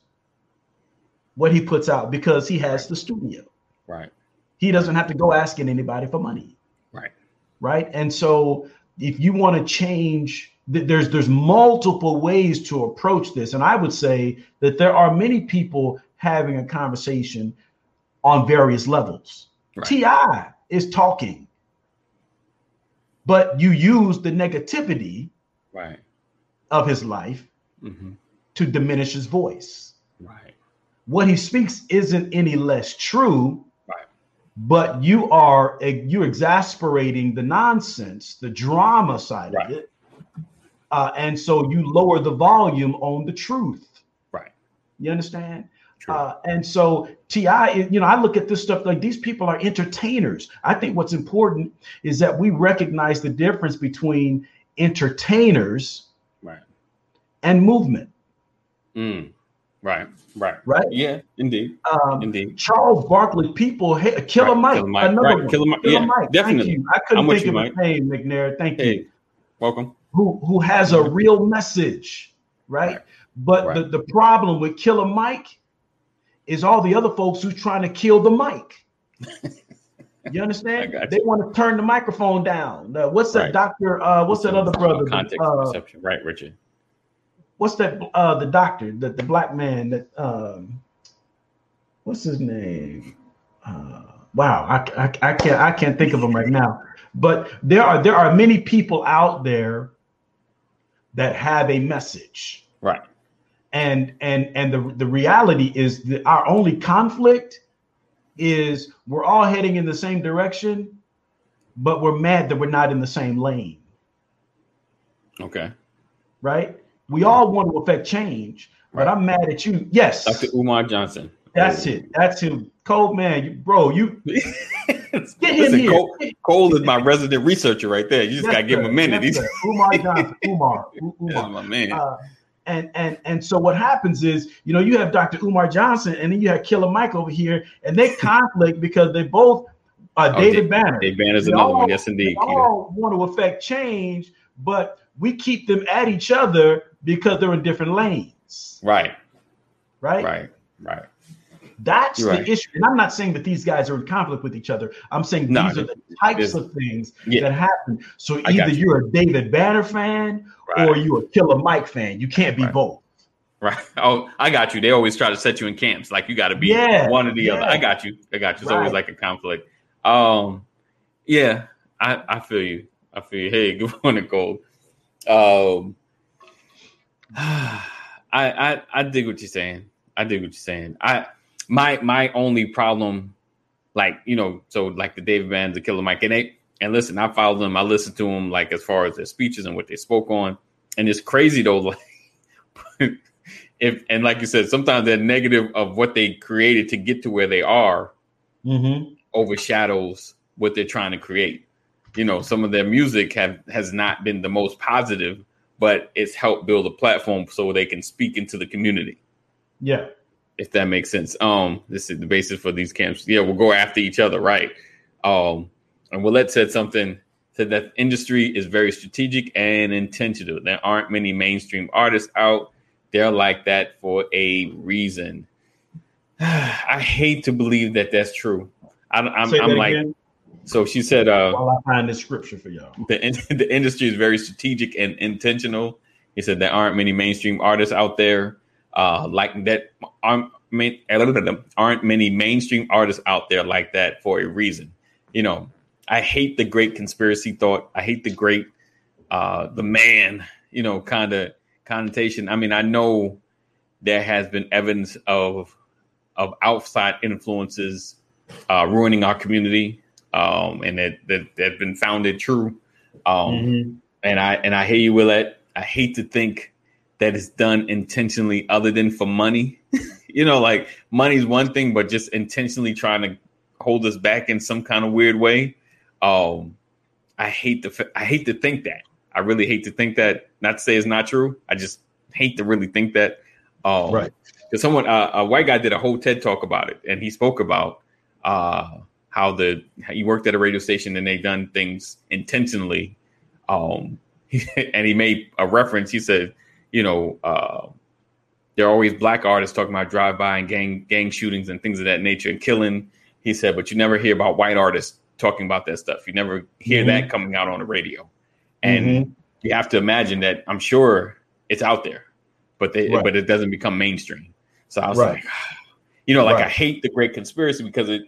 Speaker 3: what he puts out because he has the studio.
Speaker 1: Right.
Speaker 3: He doesn't have to go asking anybody for money.
Speaker 1: Right.
Speaker 3: Right. And so if you want to change there's there's multiple ways to approach this and i would say that there are many people having a conversation on various levels right. T.I. is talking but you use the negativity
Speaker 1: right.
Speaker 3: of his life mm-hmm. to diminish his voice.
Speaker 1: Right.
Speaker 3: What he speaks isn't any less true. But you are you're exasperating the nonsense, the drama side right. of it, uh, and so you lower the volume on the truth.
Speaker 1: Right.
Speaker 3: You understand? Uh, and so T.I., you know, I look at this stuff like these people are entertainers. I think what's important is that we recognize the difference between entertainers and movement.
Speaker 1: Mm. Right, right,
Speaker 3: right.
Speaker 1: Yeah, indeed,
Speaker 3: um,
Speaker 1: indeed.
Speaker 3: Charles Barkley, people, hey, Killer right. Mike, Killer Mike, another
Speaker 1: right. Killer Mike, Killer yeah, Mike. definitely.
Speaker 3: I couldn't think of his name, McNair. Thank
Speaker 1: hey,
Speaker 3: you.
Speaker 1: Welcome.
Speaker 3: Who who has a real message, right? right. But right. the the problem with Killer Mike is all the other folks who's trying to kill the mic. You understand? They want to turn the microphone down. Uh, what's that, Doctor? Uh, what's that other brother?
Speaker 1: Context uh, perception, right, Richard?
Speaker 3: what's that uh the doctor the, the black man that um what's his name uh wow I, I, I can't i can't think of him right now but there are there are many people out there that have a message
Speaker 1: right
Speaker 3: and and and the the reality is that our only conflict is we're all heading in the same direction but we're mad that we're not in the same lane
Speaker 1: okay
Speaker 3: right we all want to affect change, but I'm mad at you. Yes,
Speaker 1: Dr. Umar Johnson.
Speaker 3: That's it. That's him. Cole man, you, bro, you get
Speaker 1: him Listen, here. Cole, Cole, is my resident researcher right there. You just gotta give him a minute.
Speaker 3: Yes, Umar Johnson, Umar, Umar, my man. Uh, and and and so what happens is, you know, you have Dr. Umar Johnson, and then you have Killer Mike over here, and they conflict because they both are oh, David Banner.
Speaker 1: David Banner is another all, one. Yes, indeed.
Speaker 3: They all want to affect change, but we keep them at each other because they're in different lanes.
Speaker 1: Right.
Speaker 3: Right.
Speaker 1: Right. Right.
Speaker 3: That's You're the issue. And I'm not saying that these guys are in conflict with each other. I'm saying no, these are the types of things yeah. that happen. So either you. are a David Banner fan right. or you're a Killer Mike fan. You can't be
Speaker 1: right.
Speaker 3: both.
Speaker 1: Right. Oh, I got you. They always try to set you in camps. Like you got to be yeah. one or the yeah. other. I got you. I got you. It's always like a conflict. Um, yeah, I, I feel you. I feel you. Hey, good morning, Gold. Um, I, I I dig what you're saying. I dig what you're saying. I my my only problem, like you know, so like the David Band, the Killer Mike, and they and listen, I follow them. I listen to them like as far as their speeches and what they spoke on, and it's crazy though. Like if and like you said, sometimes they're negative of what they created to get to where they are. Mm-hmm overshadows what they're trying to create. You know, some of their music have has not been the most positive, but it's helped build a platform so they can speak into the community.
Speaker 3: Yeah.
Speaker 1: If that makes sense. Um, this is the basis for these camps. Yeah, we'll go after each other, right? Um, and Willette said something said that industry is very strategic and intentional. There aren't many mainstream artists out. They're like that for a reason. I hate to believe that that's true. I'm, I'm, I'm like, again. so she said, uh,
Speaker 3: while I find the scripture for y'all,
Speaker 1: the, the industry is very strategic and intentional. He said there aren't many mainstream artists out there uh, like that. Aren't, aren't many mainstream artists out there like that for a reason. You know, I hate the great conspiracy thought. I hate the great, uh, the man, you know, kind of connotation. I mean, I know there has been evidence of of outside influences uh, ruining our community, um, and that that that been founded true. Um, mm-hmm. And I and I hear you, Willette. I hate to think that it's done intentionally, other than for money. you know, like money's one thing, but just intentionally trying to hold us back in some kind of weird way. Um, I hate to I hate to think that. I really hate to think that. Not to say it's not true. I just hate to really think that. Um, right. Because someone, uh, a white guy, did a whole TED talk about it, and he spoke about uh, how the he worked at a radio station and they done things intentionally. Um, and he made a reference. He said, you know, uh, there are always black artists talking about drive-by and gang gang shootings and things of that nature and killing. He said, but you never hear about white artists talking about that stuff. You never hear mm-hmm. that coming out on the radio, and mm-hmm. you have to imagine that. I'm sure it's out there, but they right. but it doesn't become mainstream. So I was right. like, you know, like right. I hate the Great Conspiracy because it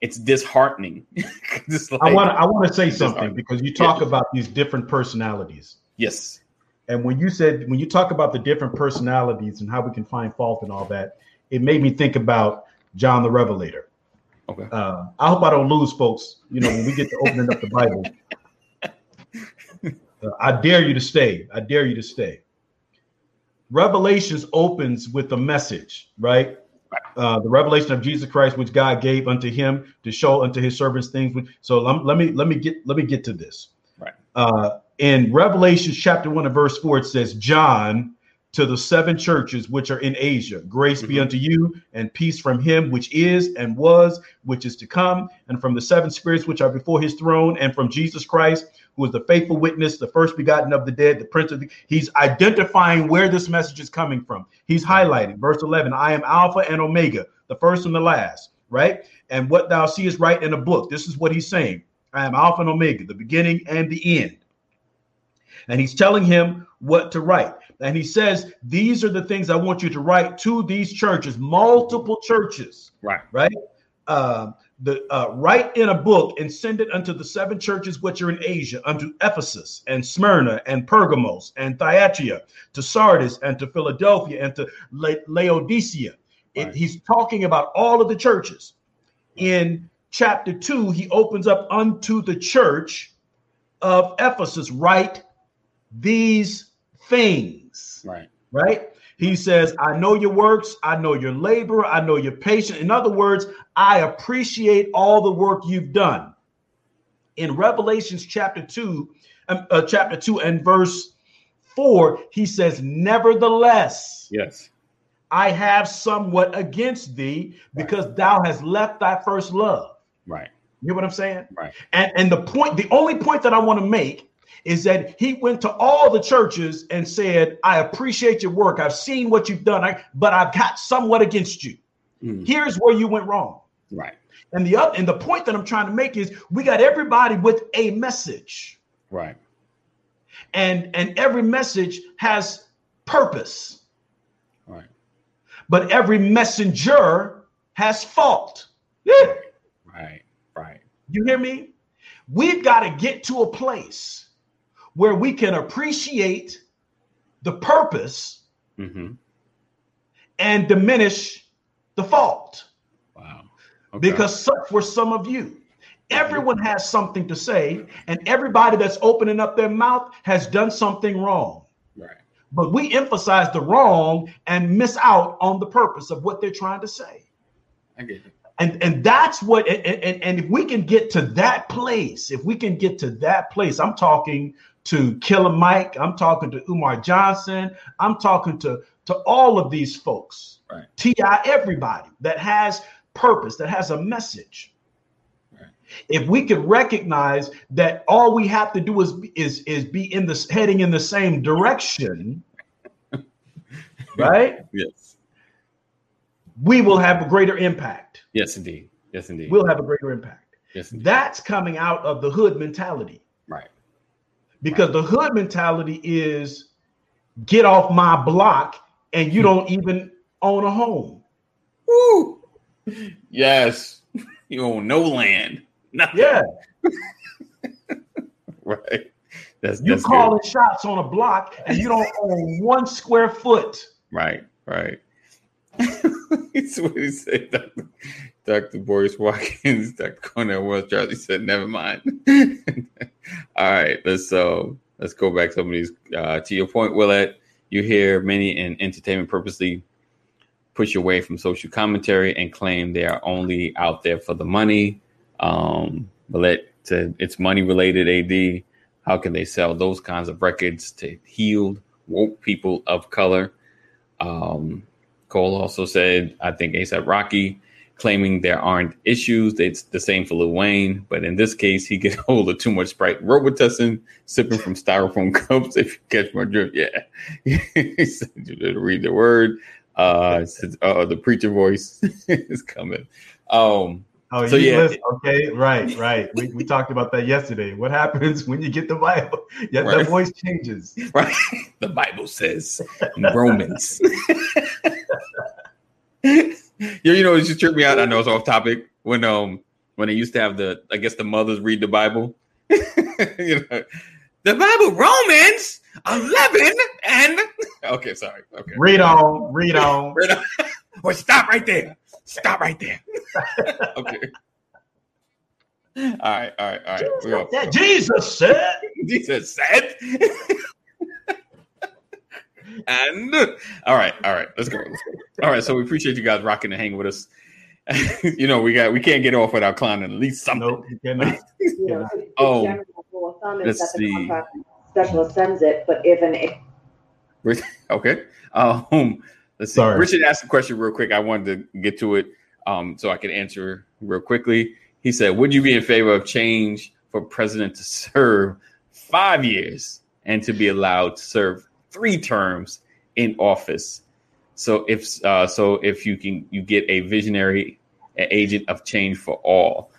Speaker 1: it's disheartening.
Speaker 3: it's like, I want I want to say something because you talk yeah. about these different personalities.
Speaker 1: Yes.
Speaker 3: And when you said when you talk about the different personalities and how we can find fault and all that, it made me think about John the Revelator. Okay. Uh, I hope I don't lose folks. You know, when we get to opening up the Bible, uh, I dare you to stay. I dare you to stay. Revelations opens with a message, right? uh, the revelation of Jesus Christ, which God gave unto him to show unto his servants things. So let, let me let me get let me get to this.
Speaker 1: Right.
Speaker 3: In Revelation chapter one and verse four, it says, John to the seven churches which are in Asia, grace mm-hmm. be unto you and peace from him which is and was, which is to come, and from the seven spirits which are before his throne, and from Jesus Christ who is the faithful witness, the first begotten of the dead, the prince of the. He's identifying where this message is coming from. He's highlighting verse 11 I am Alpha and Omega, the first and the last, right? And what thou seest right in the book, this is what he's saying I am Alpha and Omega, the beginning and the end. And he's telling him what to write. And he says, These are the things I want you to write to these churches, multiple churches.
Speaker 1: Right.
Speaker 3: Right. Uh, the uh, write in a book and send it unto the seven churches which are in Asia, unto Ephesus and Smyrna and Pergamos and Thyatira, to Sardis and to Philadelphia and to La- Laodicea. Right. It, he's talking about all of the churches. In chapter two, he opens up unto the church of Ephesus, write these things.
Speaker 1: Right.
Speaker 3: Right. He says, I know your works, I know your labor, I know your patience. In other words, I appreciate all the work you've done. In Revelations chapter 2, um, uh, chapter 2 and verse 4, he says, Nevertheless,
Speaker 1: yes,
Speaker 3: I have somewhat against thee because right. thou hast left thy first love.
Speaker 1: Right.
Speaker 3: You know what I'm saying?
Speaker 1: Right.
Speaker 3: And and the point, the only point that I want to make is that he went to all the churches and said, I appreciate your work. I've seen what you've done, but I've got somewhat against you. Mm. Here's where you went wrong.
Speaker 1: Right.
Speaker 3: And the other and the point that I'm trying to make is we got everybody with a message.
Speaker 1: Right.
Speaker 3: And and every message has purpose.
Speaker 1: Right.
Speaker 3: But every messenger has fault.
Speaker 1: Right. Right.
Speaker 3: You hear me? We've got to get to a place where we can appreciate the purpose
Speaker 1: mm-hmm.
Speaker 3: and diminish the fault.
Speaker 1: Wow.
Speaker 3: Okay. Because for some of you, everyone has something to say, and everybody that's opening up their mouth has done something wrong.
Speaker 1: Right.
Speaker 3: But we emphasize the wrong and miss out on the purpose of what they're trying to say.
Speaker 1: I get it
Speaker 3: and and that's what and, and, and if we can get to that place if we can get to that place i'm talking to killer mike i'm talking to umar johnson i'm talking to to all of these folks
Speaker 1: right
Speaker 3: ti everybody that has purpose that has a message right. if we could recognize that all we have to do is is is be in this heading in the same direction right
Speaker 1: yes
Speaker 3: we will have a greater impact
Speaker 1: Yes, indeed. Yes, indeed.
Speaker 3: We'll have a greater impact.
Speaker 1: Yes, indeed.
Speaker 3: That's coming out of the hood mentality.
Speaker 1: Right.
Speaker 3: Because the hood mentality is get off my block and you don't even own a home.
Speaker 1: Woo. Yes. You own no land. Nothing.
Speaker 3: Yeah.
Speaker 1: right. That's
Speaker 3: you
Speaker 1: that's
Speaker 3: calling good. shots on a block and you don't own one square foot.
Speaker 1: Right, right. That's what he said. Dr. Dr. Boyce Watkins, Dr. Cornel West, Charlie said, never mind. All right, let's uh let's go back to some of these. Uh, to your point, Willette, you hear many in entertainment purposely push away from social commentary and claim they are only out there for the money. Um, Willette it's money related. Ad, how can they sell those kinds of records to healed woke people of color? Um, Cole also said, I think ASAP Rocky claiming there aren't issues. It's the same for Lil Wayne, but in this case, he get hold of too much Sprite. Robitussin, sipping from styrofoam cups. If you catch my drift, yeah. he said you didn't read the word. Uh, uh, the preacher voice is coming. Um,
Speaker 3: Oh, so yeah, listen. okay, right, right. We, we talked about that yesterday. What happens when you get the Bible? Yeah, right. the voice changes.
Speaker 1: Right. The Bible says in Romans. you, you know, it just tripped me out. I know it's off topic. When um when they used to have the I guess the mothers read the Bible. you know, the Bible Romans 11 and okay, sorry. Okay.
Speaker 3: Read on, read on.
Speaker 1: read on. well, stop right there. Stop right there. okay. All right, all right, all right.
Speaker 3: Jesus, Jesus said.
Speaker 1: Jesus said. And all right, all right, let's go. Let's go. All right, so we appreciate you guys rocking and hanging with us. you know, we got we can't get off without clowning at least something.
Speaker 3: Nope, you cannot.
Speaker 4: yeah. Oh, let's see. Specialist sends it, but if an
Speaker 1: okay, um, Let's see. Sorry. Richard asked a question real quick. I wanted to get to it um, so I could answer real quickly. He said, Would you be in favor of change for president to serve five years and to be allowed to serve three terms in office? So if uh, so, if you can, you get a visionary an agent of change for all.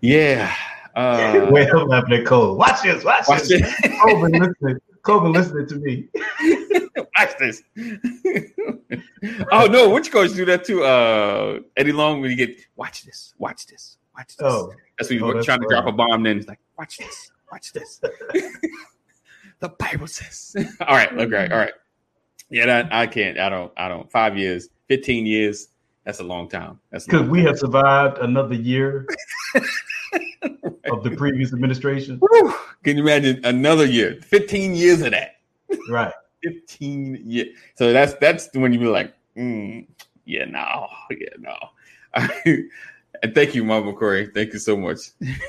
Speaker 1: Yeah. Uh,
Speaker 3: Wait, I'm laughing at Cole. Watch this. Watch, watch this. Cole been listening. Cole been listening to me.
Speaker 1: Watch this. oh no, which coach do that too? Uh, Eddie Long when you get watch this, watch this, watch this. Oh, that's when you're oh, trying to drop a bomb. Then it's like watch this, watch this. The Bible says. all right, okay, all right. Yeah, that, I can't. I don't. I don't. Five years, fifteen years. That's a long time. That's
Speaker 3: because we have survived another year right. of the previous administration.
Speaker 1: Woo. Can you imagine another year? Fifteen years of that.
Speaker 3: Right
Speaker 1: 15 years. So that's that's when you be like, mm, yeah, no, yeah, no. and thank you, Mama Corey. Thank you so much.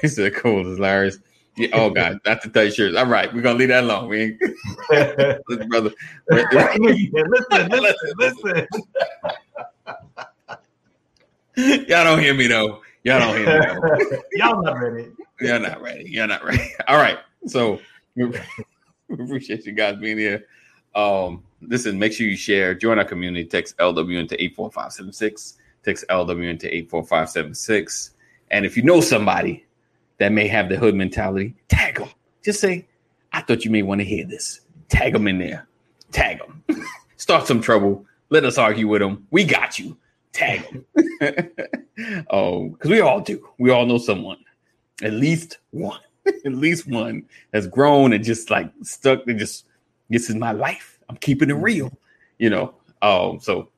Speaker 1: it's said, cool, it's hilarious. Yeah, oh God, not to touch yours. All right, we're gonna leave that alone. We listen, brother.
Speaker 3: listen, listen, listen.
Speaker 1: Y'all don't hear me though. Y'all don't hear me.
Speaker 3: Y'all not ready.
Speaker 1: Y'all not ready. You're not ready. All right. So we appreciate you guys being here. Um, listen, make sure you share, join our community, text LW into 84576, text LW into 84576. And if you know somebody that may have the hood mentality, tag them. Just say, I thought you may want to hear this. Tag them in there. Tag them. Start some trouble. Let us argue with them. We got you. Tag them. oh, because we all do. We all know someone, at least one, at least one has grown and just like stuck and just, this is my life. I'm keeping it real, you know. Um, so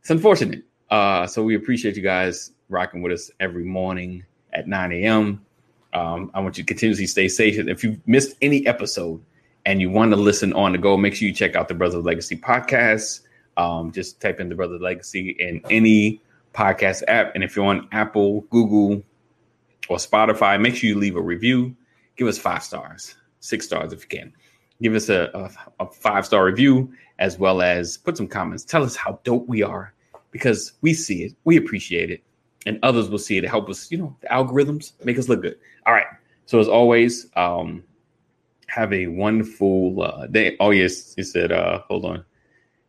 Speaker 1: it's unfortunate. Uh, so we appreciate you guys rocking with us every morning at 9 a.m. Um, I want you to continuously stay safe. If you've missed any episode and you want to listen on the go, make sure you check out the Brothers Legacy podcast. Um, just type in the Brothers Legacy in any podcast app. And if you're on Apple, Google, or Spotify, make sure you leave a review. Give us five stars, six stars if you can. Give us a, a, a five star review as well as put some comments. Tell us how dope we are because we see it, we appreciate it, and others will see it to help us, you know, the algorithms make us look good. All right. So as always, um, have a wonderful uh, day. Oh yes, he said. Uh, hold on.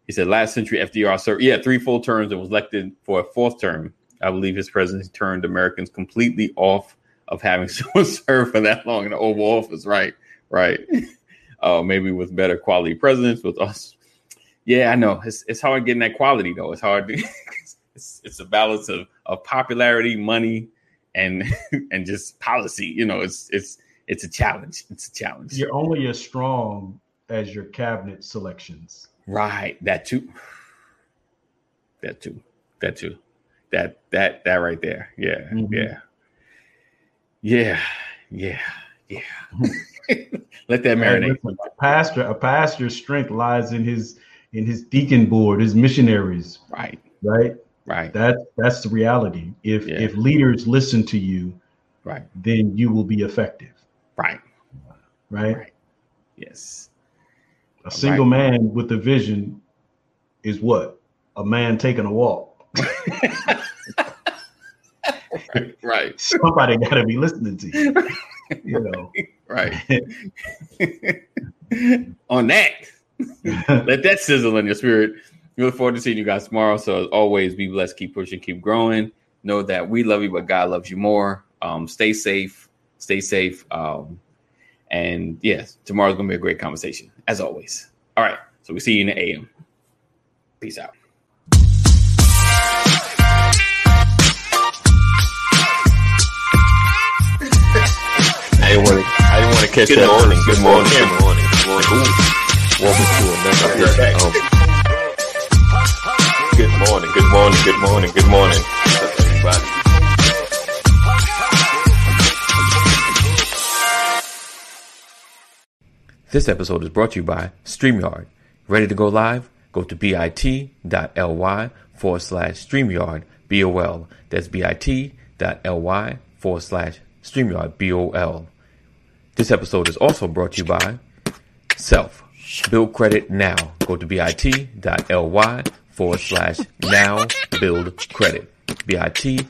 Speaker 1: He said last century FDR served yeah three full terms and was elected for a fourth term. I believe his presidency turned Americans completely off of having someone serve for that long in the Oval Office. Right, right. Uh, maybe with better quality presidents with us. Yeah, I know it's it's hard getting that quality though. It's hard. To, it's it's a balance of of popularity, money, and and just policy. You know, it's it's it's a challenge. It's a challenge.
Speaker 3: You're only as strong as your cabinet selections.
Speaker 1: Right. That too. That too. That too. That that that right there. Yeah. Mm-hmm. Yeah. Yeah. Yeah. Yeah. Let that marinate.
Speaker 3: Listen, a pastor, a pastor's strength lies in his in his deacon board, his missionaries.
Speaker 1: Right.
Speaker 3: Right.
Speaker 1: Right.
Speaker 3: That that's the reality. If yeah. if leaders listen to you,
Speaker 1: right,
Speaker 3: then you will be effective.
Speaker 1: Right.
Speaker 3: Right. right.
Speaker 1: Yes.
Speaker 3: A All single right. man with a vision is what? A man taking a walk.
Speaker 1: right.
Speaker 3: Somebody got to be listening to you. You know.
Speaker 1: Right. On that, let that sizzle in your spirit. We look forward to seeing you guys tomorrow. So as always, be blessed, keep pushing, keep growing. Know that we love you, but God loves you more. Um, stay safe, stay safe. Um, and yes, tomorrow's gonna be a great conversation, as always. All right. So we see you in the AM. Peace out.
Speaker 2: I didn't want to. I didn't want to catch
Speaker 1: good
Speaker 2: that.
Speaker 1: Morning, good morning. Good morning.
Speaker 2: Good morning. Welcome to another edition of. Good morning. Good morning. Good morning. Good morning.
Speaker 1: This episode is brought to you by StreamYard. Ready to go live? Go to bit.ly forward slash StreamYard BOL. That's bit.ly forward slash StreamYard BOL. This episode is also brought to you by Self. Build credit now. Go to bit.ly forward slash now build credit. bit.ly